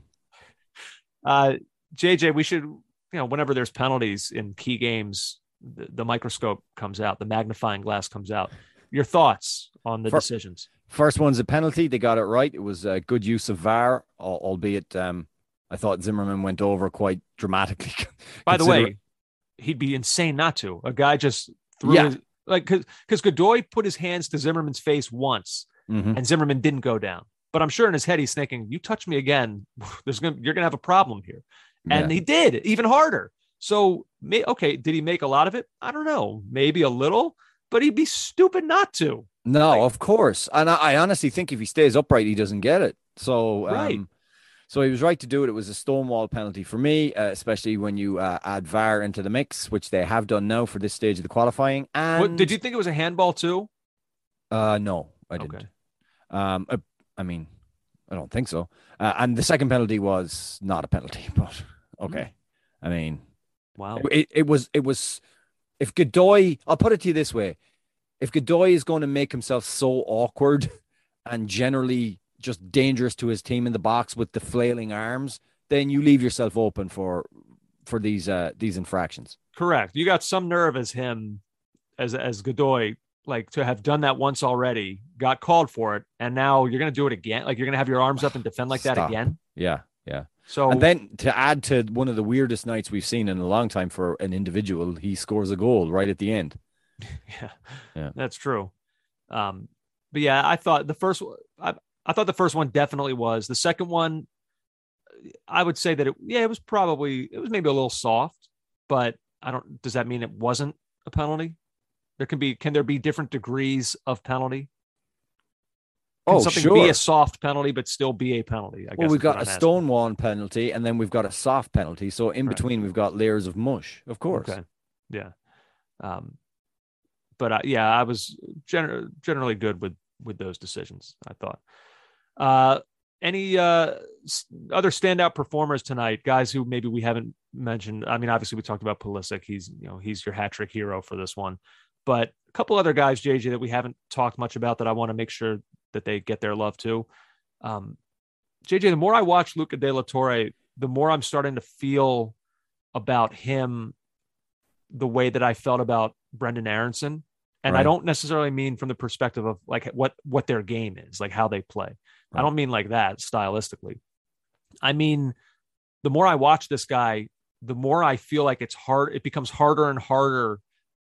Uh, JJ, we should you know, whenever there's penalties in key games, the, the microscope comes out, the magnifying glass comes out. Your thoughts on the For, decisions? First one's a penalty. They got it right. It was a good use of VAR, albeit um, I thought Zimmerman went over quite dramatically. <laughs> By the way, he'd be insane not to. A guy just threw yeah. his, like because because Godoy put his hands to Zimmerman's face once, mm-hmm. and Zimmerman didn't go down. But I'm sure in his head he's thinking, "You touch me again, <sighs> there's gonna you're gonna have a problem here." and yeah. he did even harder. So, okay, did he make a lot of it? I don't know, maybe a little, but he'd be stupid not to. No, like, of course, and I, I, honestly think if he stays upright, he doesn't get it. So, um, right. So he was right to do it. It was a stonewall penalty for me, uh, especially when you uh, add VAR into the mix, which they have done now for this stage of the qualifying. And what, did you think it was a handball too? Uh, no, I didn't. Okay. Um, I, mean, I don't think so. Uh, and the second penalty was not a penalty, <laughs> but okay. I mean, wow. It, it was it was if Godoy, I'll put it to you this way: if Godoy is going to make himself so awkward <laughs> and generally just dangerous to his team in the box with the flailing arms, then you leave yourself open for for these uh these infractions. Correct. You got some nerve as him as as Godoy like to have done that once already, got called for it, and now you're going to do it again. Like you're going to have your arms up and defend like that again. Yeah, yeah. So and then to add to one of the weirdest nights we've seen in a long time for an individual, he scores a goal right at the end. <laughs> Yeah, yeah, that's true. Um, but yeah, I thought the first I, I thought the first one definitely was. The second one, I would say that it yeah, it was probably it was maybe a little soft, but I don't. Does that mean it wasn't a penalty? There can be can there be different degrees of penalty? Can oh, something sure. be a soft penalty but still be a penalty? I well, we've got a stonewall penalty and then we've got a soft penalty. So in right. between, we've got layers of mush, of course. Okay. Yeah. Um, but uh, yeah, I was gener- generally good with with those decisions. I thought. Uh, any uh, other standout performers tonight? Guys who maybe we haven't mentioned. I mean, obviously we talked about Pulisic. He's you know he's your hat trick hero for this one. But a couple other guys, JJ, that we haven't talked much about that I want to make sure that they get their love too. Um, JJ, the more I watch Luca De La Torre, the more I'm starting to feel about him the way that I felt about Brenden Aaronson. And right. I don't necessarily mean from the perspective of like what what their game is, like how they play. Right. I don't mean like that stylistically. I mean, the more I watch this guy, the more I feel like it's hard. It becomes harder and harder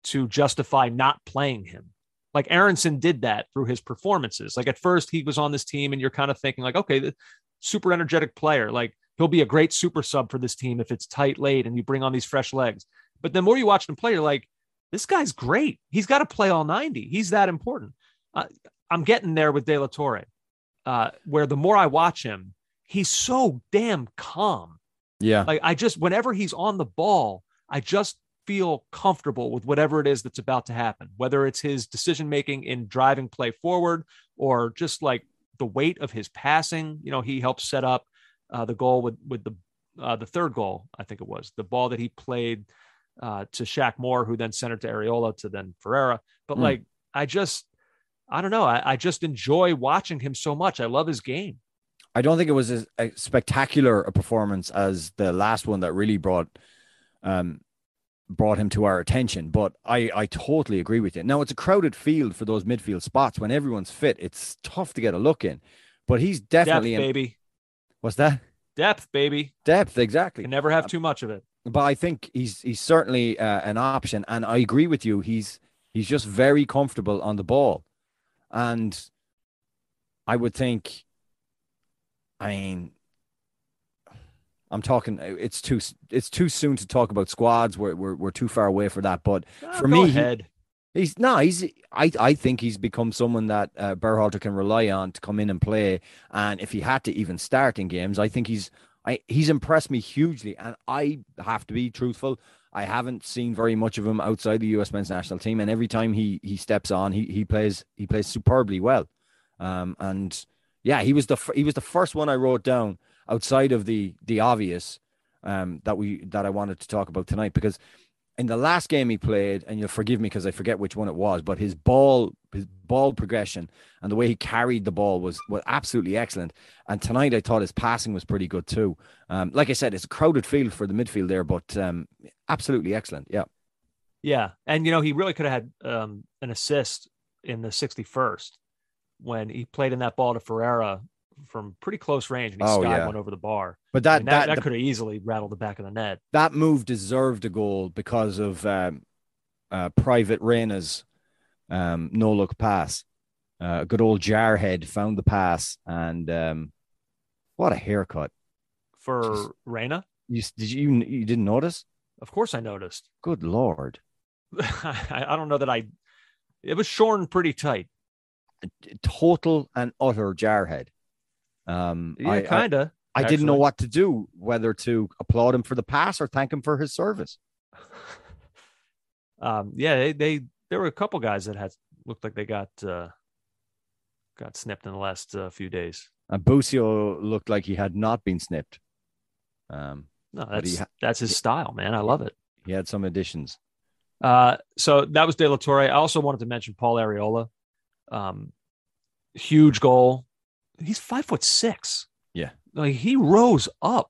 to justify not playing him. Like Aaronson did that through his performances. Like at first he was on this team, and you're kind of thinking like, okay, the super energetic player, like he'll be a great super sub for this team if it's tight late and you bring on these fresh legs. But the more you watch him play, you're like, this guy's great. He's got to play all 90. He's that important. Uh, I'm getting there with De La Torre, uh, where the more I watch him, he's so damn calm. Yeah. Like I just, whenever he's on the ball, I just feel comfortable with whatever it is that's about to happen, whether it's his decision making in driving play forward or just like the weight of his passing. You know, he helped set up uh, the goal with with the uh, the third goal, I think it was the ball that he played uh, to Shaq Moore, who then sent it to Arriola to then Ferreira. But mm. like, I just, I don't know. I, I, just enjoy watching him so much. I love his game. I don't think it was as a spectacular a performance as the last one that really brought, um, brought him to our attention. But I, I totally agree with you. Now it's a crowded field for those midfield spots. When everyone's fit, it's tough to get a look in. But he's definitely Depth, in, baby. What's that? Depth, baby. Depth, exactly. Can never have too much of it but I think he's he's certainly uh, an option, and I agree with you. He's he's just very comfortable on the ball, and I would think. I mean, I'm talking. It's too it's too soon to talk about squads. We're we're, we're too far away for that. But for me, he, he's no. He's I I think he's become someone that uh, Berhalter can rely on to come in and play. And if he had to even start in games, I think he's I he's impressed me hugely, and I have to be truthful. I haven't seen very much of him outside the U.S. men's national team, and every time he he steps on, he he plays he plays superbly well. Um, and yeah, he was the he was the first one I wrote down outside of the the obvious um, that we that I wanted to talk about tonight because in the last game he played, and you'll forgive me because I forget which one it was, but his ball, his ball progression and the way he carried the ball was was absolutely excellent. And tonight I thought his passing was pretty good too. Um, like I said, it's a crowded field for the midfield there, but um, absolutely excellent. Yeah, yeah, and you know he really could have had um, an assist in the 61st when he played in that ball to Ferreira from pretty close range and he oh, skied yeah. one over the bar. But that I mean, that, that, that could have easily rattled the back of the net. That move deserved a goal because of um, uh, Private Reyna's um, no look pass. Uh, good old jarhead found the pass and um, what a haircut for Just, Reina. You did you you didn't notice? Of course, I noticed. Good lord! <laughs> I, I don't know that I. It was shorn pretty tight. Total and utter jarhead. Um, yeah, kind of. I, I, didn't know what to do, whether to applaud him for the pass or thank him for his service. <laughs> um, yeah, they, they there were a couple guys that had looked like they got uh, got snipped in the last uh, few days. And Busio looked like he had not been snipped. Um, no, that's ha- that's his style, man. I love it. He had some additions. Uh, so that was De La Torre. I also wanted to mention Paul Arriola. Um, huge goal he's five foot six. Yeah. Like he rose up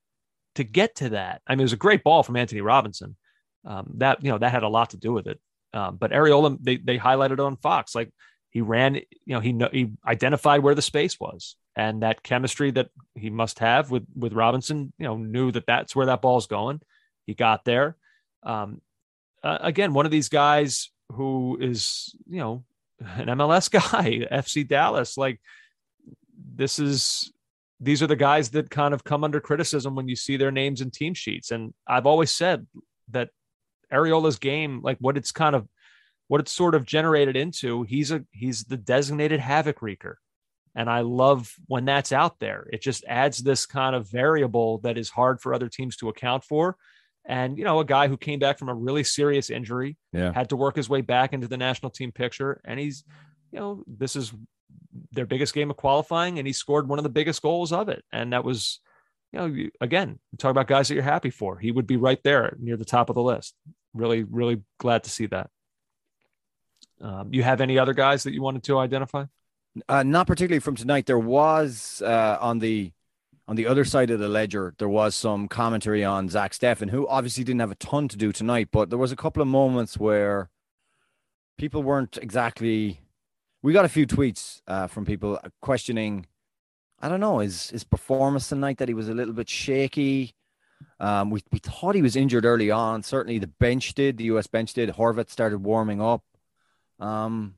to get to that. I mean, it was a great ball from Antonee Robinson. Um, that, you know, that had a lot to do with it. Um, but Arriola, they, they highlighted on Fox. Like he ran, you know, he, he identified where the space was and that chemistry that he must have with, with Robinson, you know, knew that that's where that ball's going. He got there. Um, uh, again, one of these guys who is, you know, an MLS <laughs> guy, FC Dallas, like this is these are the guys that kind of come under criticism when you see their names in team sheets. And I've always said that Arriola's game, like what it's kind of what it's sort of generated into, he's a he's the designated havoc wreaker. And I love when that's out there. It just adds this kind of variable that is hard for other teams to account for. And, you know, a guy who came back from a really serious injury, yeah. had to work his way back into the national team picture. And he's, you know, this is their biggest game of qualifying, and he scored one of the biggest goals of it. And that was, you know, again, talk about guys that you're happy for. He would be right there near the top of the list. Really, really glad to see that. Um, you have any other guys that you wanted to identify? Uh, not particularly from tonight. There was uh, on the on the other side of the ledger, there was some commentary on Zach Steffen, who obviously didn't have a ton to do tonight, but there was a couple of moments where people weren't exactly. We got a few tweets uh, from people questioning. I don't know his his performance tonight. That he was a little bit shaky. Um, we we thought he was injured early on. Certainly, the bench did. The U.S. bench did. Horvath started warming up. Um,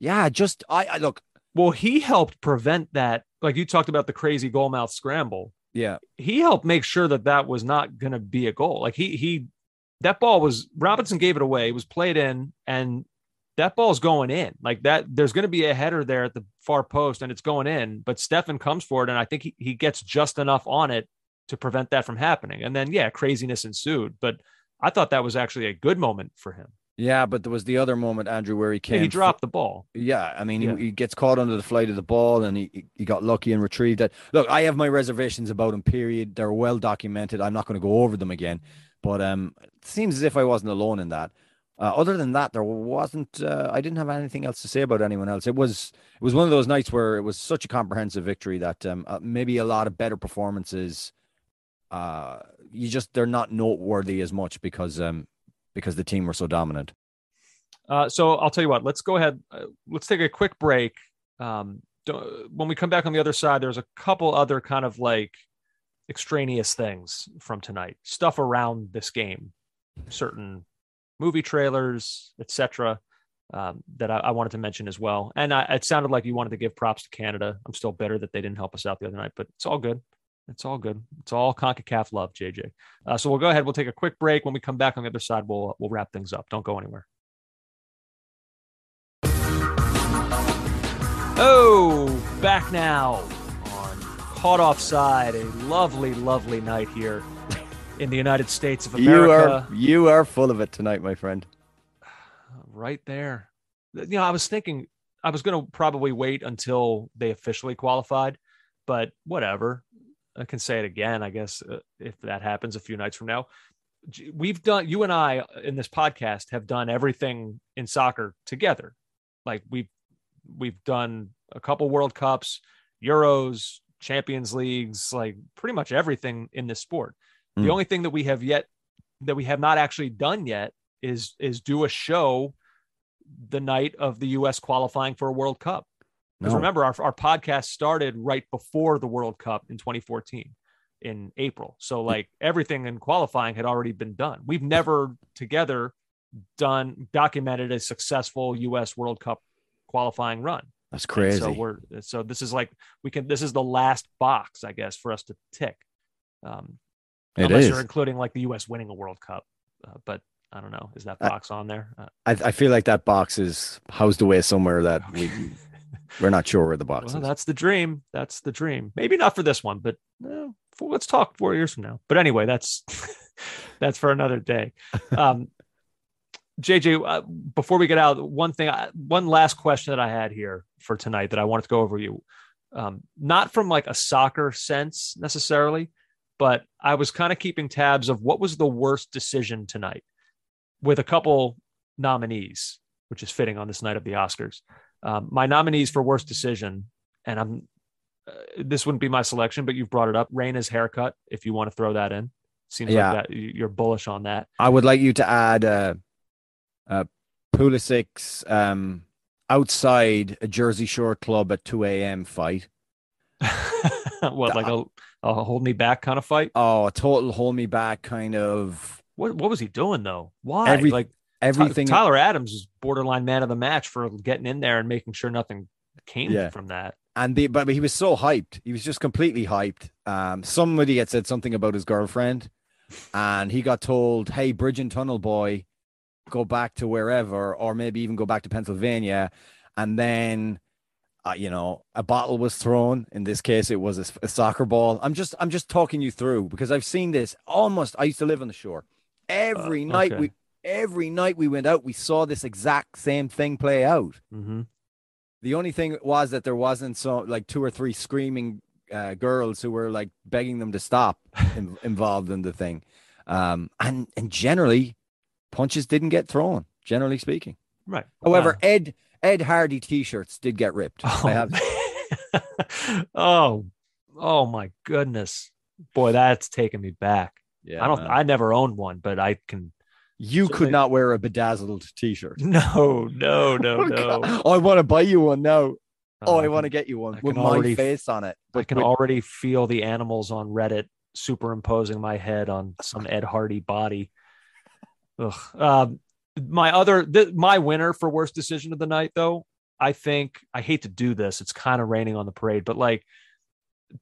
yeah, just I, I look. Well, he helped prevent that. Like you talked about the crazy goal mouth scramble. Yeah, he helped make sure that that was not going to be a goal. Like he he that ball was Robinson gave it away. It was played in, and that ball's going in. Like that, there's going to be a header there at the far post, and it's going in. But Steffen comes for it, and I think he, he gets just enough on it to prevent that from happening. And then, yeah, craziness ensued. But I thought that was actually a good moment for him. Yeah, but there was the other moment, Andrew, where he came. Yeah, he dropped the ball. Yeah, I mean, yeah. He, he, gets caught under the flight of the ball, and he he got lucky and retrieved it. Look, I have my reservations about him. Period. They're well documented. I'm not going to go over them again, but um, it seems as if I wasn't alone in that. Uh, other than that, there wasn't. Uh, I didn't have anything else to say about anyone else. It was it was one of those nights where it was such a comprehensive victory that um, uh, maybe a lot of better performances. Uh, you just they're not noteworthy as much because um because the team were so dominant. Uh, so I'll tell you what. Let's go ahead. Uh, let's take a quick break. Um, when we come back on the other side, there's a couple other kind of like extraneous things from tonight, stuff around this game, certain movie trailers, etc. Um, that I, I, wanted to mention as well. And I, it sounded like you wanted to give props to Canada. I'm still bitter that they didn't help us out the other night, but it's all good. It's all good. It's all CONCACAF love, JJ. Uh, so we'll go ahead. We'll take a quick break. When we come back on the other side, we'll we'll wrap things up. Don't go anywhere. Oh, back now on Caught Offside. A lovely, lovely night here in the United States of America. You are you are full of it tonight, my friend. <sighs> Right there. You know, I was thinking I was going to probably wait until they officially qualified, but whatever. I can say it again, I guess, uh, if that happens a few nights from now. We've done, you and I in this podcast have done everything in soccer together. Like we've, we've done a couple World Cups, Euros, Champions Leagues, like pretty much everything in this sport. Mm. The only thing that we have yet that we have not actually done yet is is do a show the night of the US qualifying for a World Cup. Because no. remember, our, our podcast started right before the World Cup in 2014 in April. So, like everything in qualifying had already been done. We've never together done documented a successful US World Cup qualifying run. That's crazy. And so we're so this is like we can this is the last box, I guess, for us to tick. Um, it unless is. you're including like the U.S. winning a World Cup, uh, but I don't know. Is that box on there? Uh, I, I feel like that box is housed away somewhere that we <laughs> we're not sure where the box well, is. That's the dream. That's the dream. Maybe not for this one, but uh, for, let's talk four years from now. But anyway, that's <laughs> that's for another day. <laughs> Um, JJ, uh, before we get out, one thing, one last question that I had here for tonight that I wanted to go over you, um, not from like a soccer sense necessarily, but I was kind of keeping tabs of what was the worst decision tonight with a couple nominees, which is fitting on this night of the Oscars. Um, my nominees for worst decision, and I'm uh, this wouldn't be my selection, but you've brought it up. Reyna's haircut, if you want to throw that in, seems yeah. like that you're bullish on that. I would like you to add uh, uh, Pulisic's um, outside a Jersey Shore club at 2 a.m. fight. <laughs> what, like a a hold me back kind of fight? Oh, a total hold me back kind of. What what was he doing though? Why? Every, like everything. Tyler Adams is borderline man of the match for getting in there and making sure nothing came yeah. from that. And the but he was so hyped. He was just completely hyped. Um, somebody had said something about his girlfriend, and he got told, "Hey, Bridge and Tunnel boy, go back to wherever, or maybe even go back to Pennsylvania." And then uh, you know, a bottle was thrown. In this case, it was a, a, soccer ball. I'm just, I'm just talking you through because I've seen this almost. I used to live on the shore. Every uh, night okay. we, every night we went out, we saw this exact same thing play out. Mm-hmm. The only thing was that there wasn't so like two or three screaming uh, girls who were like begging them to stop <laughs> in, involved in the thing. Um, and and generally, punches didn't get thrown. Generally speaking. Right. However, Wow. Ed Ed Hardy t-shirts did get ripped. I have <laughs> oh, oh my goodness, boy, that's taking me back. yeah, I don't. man. I never owned one, but I can. you so could they- not wear a bedazzled t-shirt. No, no, no, <laughs> no. Oh, I want to buy you one now. Oh, I, can- want to get you one I with can my already- face on it. I But can with- already feel the animals on Reddit superimposing my head on some Ed Hardy body. Ugh. Um, my other, th- my winner for worst decision of the night, though, I think I hate to do this. It's kind of raining on the parade, but like,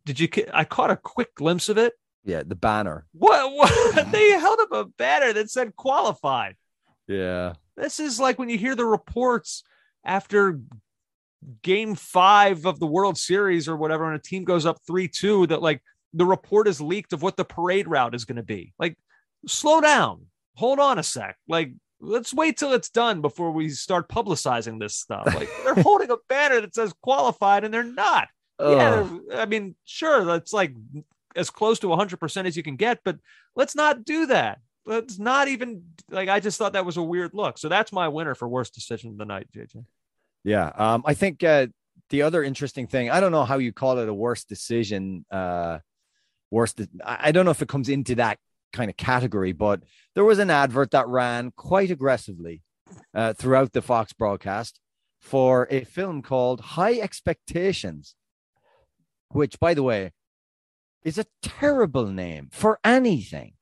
did you? I caught a quick glimpse of it. yeah, the banner. What? what mm-hmm. they held up a banner that said qualified. Yeah. This is like when you hear the reports after game five of the World Series or whatever, and a team goes up 3 2, that like the report is leaked of what the parade route is going to be. Like, slow down, hold on a sec. Like, let's wait till it's done before we start publicizing this stuff. Like, <laughs> they're holding a banner that says qualified and they're not. Yeah, Ugh. they're- I mean, sure, that's like as close to 100% as you can get, but let's not do that. Let's not even like I just thought that was a weird look. So that's my winner for worst decision of the night, JJ. Yeah. Um, I think uh, the other interesting thing, I don't know how you call it a worst decision. Uh, worst, I don't know if it comes into that kind of category, but there was an advert that ran quite aggressively uh, throughout the Fox broadcast for a film called High Expectations, which, by the way, is a terrible name for anything.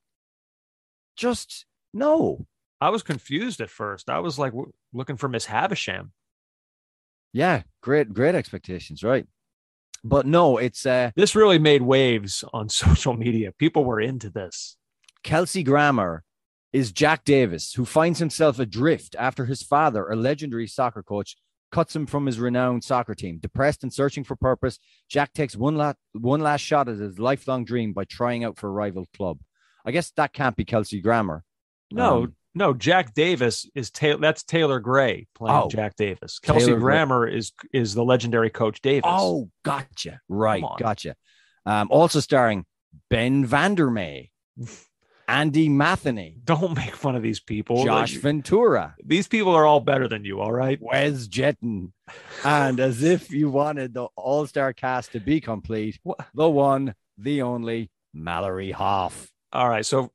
Just no. I was confused at first. I was like w- looking for Miss Havisham. Yeah, great, great expectations, right? But no, it's uh This really made waves on <laughs> social media. People were into this. Kelsey Grammer is Jack Davis, who finds himself adrift after his father, a legendary soccer coach, cuts him from his renowned soccer team. Depressed and searching for purpose, Jack takes one last one last shot at his lifelong dream by trying out for a rival club. I guess that can't be Kelsey Grammer. No, Um, no, Jack Davis is Taylor. That's Taylor Gray playing Oh. Jack Davis. Kelsey Taylor Gray. Grammer is is the legendary coach Davis. Oh, gotcha. Right, gotcha. Um, also starring Ben Vandermeer, <laughs> Andy Matheny, don't make fun of these people. Josh Like, Ventura, these people are all better than you. All right. Wes Jetton. And as if you wanted the all star cast to be complete, the one, the only Mallory Hoff. All right. So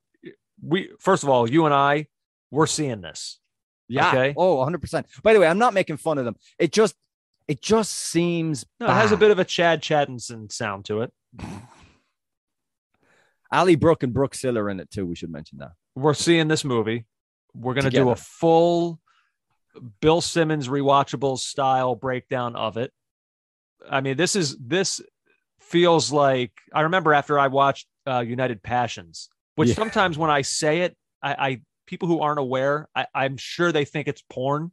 we first of all, you and I, we're seeing this. Yeah. Okay. Oh, 100%. By the way, I'm not making fun of them. It just, it just seems. No, it has a bit of a Chad Chattinson sound to it. <laughs> Ali Brooke and Brooke Sill are in it too. We should mention that. We're seeing this movie. We're gonna do a full Bill Simmons rewatchable style breakdown of it. I mean, this is this feels like I remember after I watched uh, United Passions, which Yeah. sometimes when I say it, I, I people who aren't aware, I, I'm sure they think it's porn.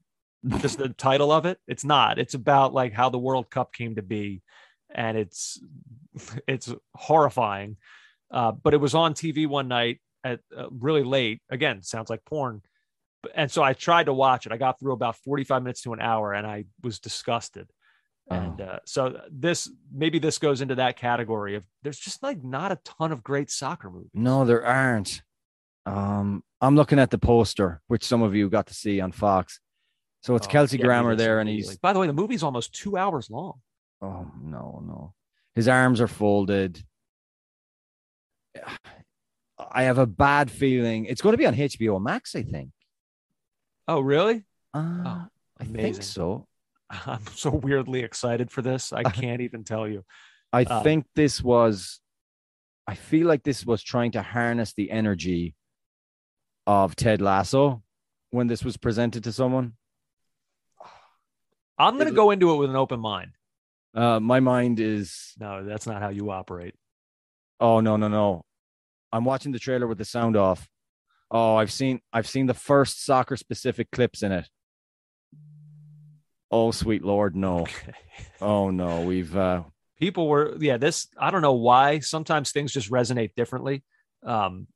Just the <laughs> title of it. It's not. It's about like how the World Cup came to be, and it's <laughs> it's horrifying. Uh, but it was on TV one night at uh, really late. Again, sounds like porn. And so I tried to watch it. I got through about 45 minutes to an hour and I was disgusted. And uh, so this maybe this goes into that category of there's just like not a ton of great soccer movies. No, there aren't. Um, I'm looking at the poster, which some of you got to see on Fox. So it's Oh, Kelsey me Grammer there, and he's by the way, the movie's almost two hours long. oh no, no, his arms are folded. I have a bad feeling it's going to be on HBO Max. I think. Oh, really? Uh, I think so. <laughs> I'm so weirdly excited for this. I <laughs> can't even tell you. I Um, think this was. I feel like this was trying to harness the energy of Ted Lasso when this was presented to someone. I'm going to go into it with an open mind. Uh, my mind is No, that's not how you operate. Oh no, no, no. I'm watching the trailer with the sound off. Oh, I've seen I've seen the first soccer specific clips in it. Oh sweet lord, no. Okay. <laughs> Oh no, we've uh people were yeah this i don't know why sometimes things just resonate differently um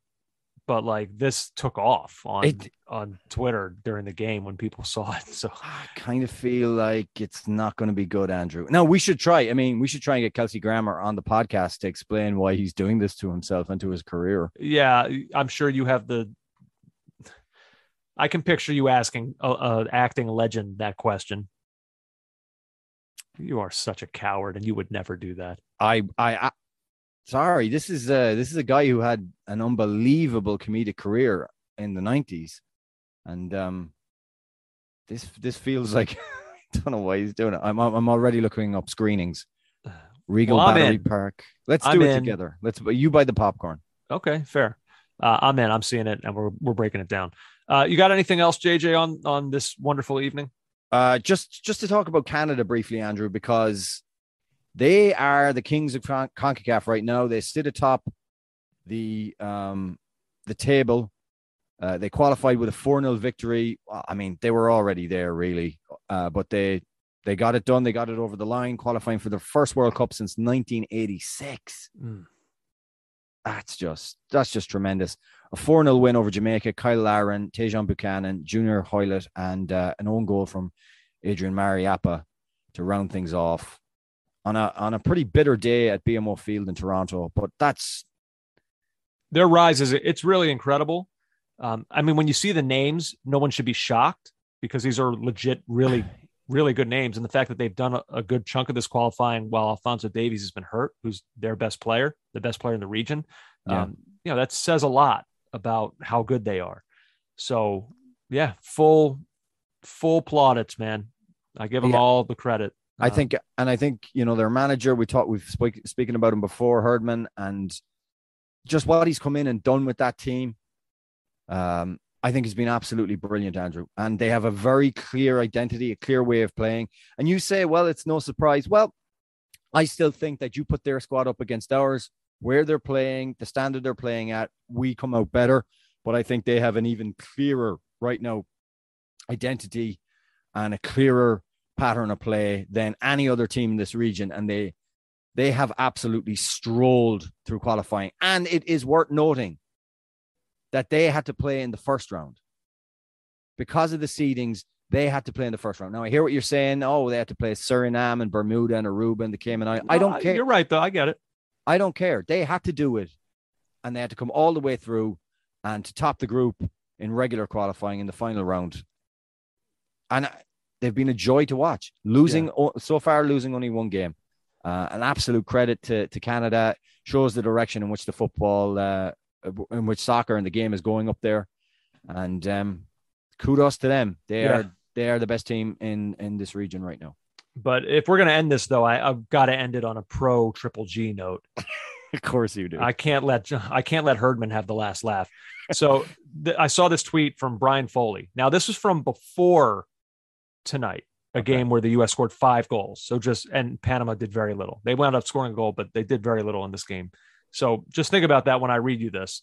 but like this took off on It- on twitter during the game when people saw it so I kind of feel like it's not going to be good, Andrew. No, we should try. I mean, we should try and get Kelsey Grammer on the podcast to explain why he's doing this to himself and to his career. yeah i'm sure you have the I can picture you asking a, a acting legend that question. You are such a coward, and you would never do that. I, I, I sorry. This is uh this is a guy who had an unbelievable comedic career in the nineties, and um, this this feels <laughs> like I don't know why he's doing it. I'm I'm already looking up screenings. <sighs> Regal Well, I'm Battery in. Park. Let's I'm do it in. together. Let's. You buy the popcorn. Okay, fair. Uh, I'm in. I'm seeing it, and we're we're breaking it down. Uh, you got anything else, JJ, on on this wonderful evening? Uh, just just to talk about Canada briefly, Andrew, because they are the kings of Con- Concacaf right now. They sit atop the um the table. Uh, they qualified with a 4 0 victory. I mean, they were already there, really, uh, but they they got it done. They got it over the line, qualifying for their first World Cup since 1986. Mm. That's just that's just tremendous. A 4 0 win over Jamaica. Cyle Larin, Tajon Buchanan, Junior Hoilett, and uh, an own goal from Adrian Mariappa to round things off on a on a pretty bitter day at BMO Field in Toronto. But that's Their rise is it's really incredible. Um, I mean, when you see the names, no one should be shocked because these are legit, really, really good names. And the fact that they've done a, a good chunk of this qualifying while Alfonso Davies has been hurt, who's their best player, the best player in the region, Yeah. um, you know, that says a lot about how good they are. So, yeah, full, full plaudits, man. I give them Yeah. all the credit. I Uh, think, and I think you know their manager. We talked, we've spoke, speaking about him before, Herdman, and just what he's come in and done with that team. Um, I think he's been absolutely brilliant, Andrew. And they have a very clear identity, a clear way of playing. And you say, well, it's no surprise. Well, I still think that you put their squad up against ours, where they're playing, the standard they're playing at, we come out better. But I think they have an even clearer right now identity and a clearer pattern of play than any other team in this region. And they they have absolutely strolled through qualifying. And it is worth noting that they had to play in the first round because of the seedings. They had to play in the first round. Now I hear what you're saying. Oh, they had to play Suriname and Bermuda and Aruba and the Cayman Islands. I don't care. You're right, though. I get it. I don't care. They had to do it, and they had to come all the way through and to top the group in regular qualifying in the final round. And they've been a joy to watch. Losing o- so far, losing only one game. Uh, an absolute credit to to Canada. Shows the direction in which the football, uh, in which soccer and the game is going up there, and um, kudos to them. They Yeah. are they are the best team in in this region right now. But if we're going to end this, though, I, I've got to end it on a pro Triple G note. <laughs> Of course you do. I can't let I can't let Herdman have the last laugh. So <laughs> th- I saw this tweet from Brian Foley. Now this was from before tonight, a Okay. game where the U.S. scored five goals. So just and Panama did very little. They wound up scoring a goal, but they did very little in this game. So just think about that when I read you this.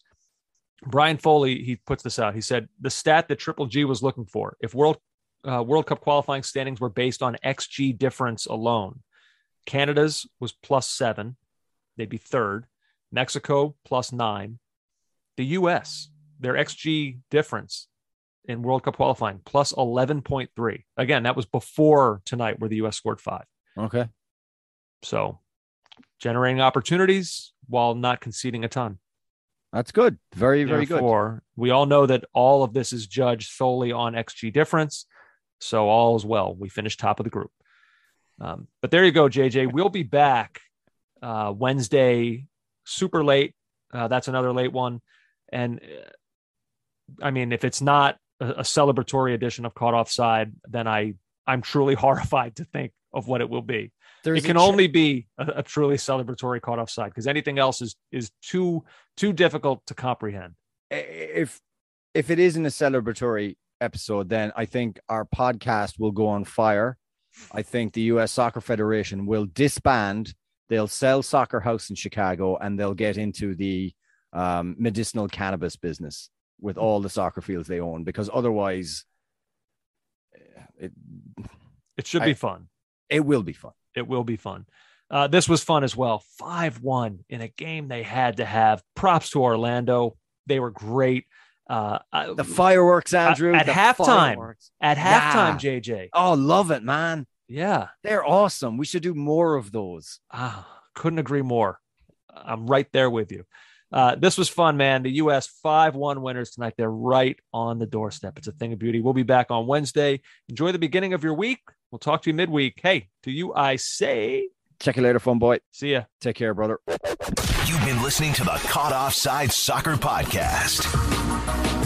Brian Foley he puts this out. He said the stat that Triple G was looking for if World uh, World Cup qualifying standings were based on XG difference alone, Canada's was plus seven they'd be third. Mexico plus nine. The U.S. their xG difference in World Cup qualifying plus eleven point three. Again, that was before tonight, where the U.S. scored five. okay. So generating opportunities while not conceding a ton. That's good. Very, very good. We all know that all of this is judged solely on XG difference. So all is well. We finished top of the group. Um, but there you go, JJ. We'll be back uh, Wednesday, super late. Uh, that's another late one. And uh, I mean, if it's not a, a celebratory edition of Caught Offside, then I I'm truly <laughs> horrified to think of what it will be There's it can ch- only be a, a truly celebratory caught offside because anything else is is too too difficult to comprehend. if if it isn't a celebratory episode, then I think our podcast will go on fire. I think the U.S. Soccer Federation will disband. They'll sell Soccer House in Chicago, and they'll get into the um, medicinal cannabis business with all the soccer fields they own, because otherwise, eh, it It should I- be fun. it will be fun. It will be fun. Uh, this was fun as well. Five one in a game they had to have. Props to Orlando. They were great. Uh, The fireworks, Andrew. at the halftime. fireworks. at halftime, JJ. Oh, love it, man. Yeah, They're awesome. We should do more of those. ah, couldn't agree more. I'm right there with you. Uh, this was fun, man. The U.S. 5 1 winners tonight. They're right on the doorstep. It's a thing of beauty. We'll be back on Wednesday. Enjoy the beginning of your week. We'll talk to you midweek. Hey, to you, I say. Check you later, fun boy. See ya. Take care, brother. You've been listening to the Caught Offside Soccer Podcast.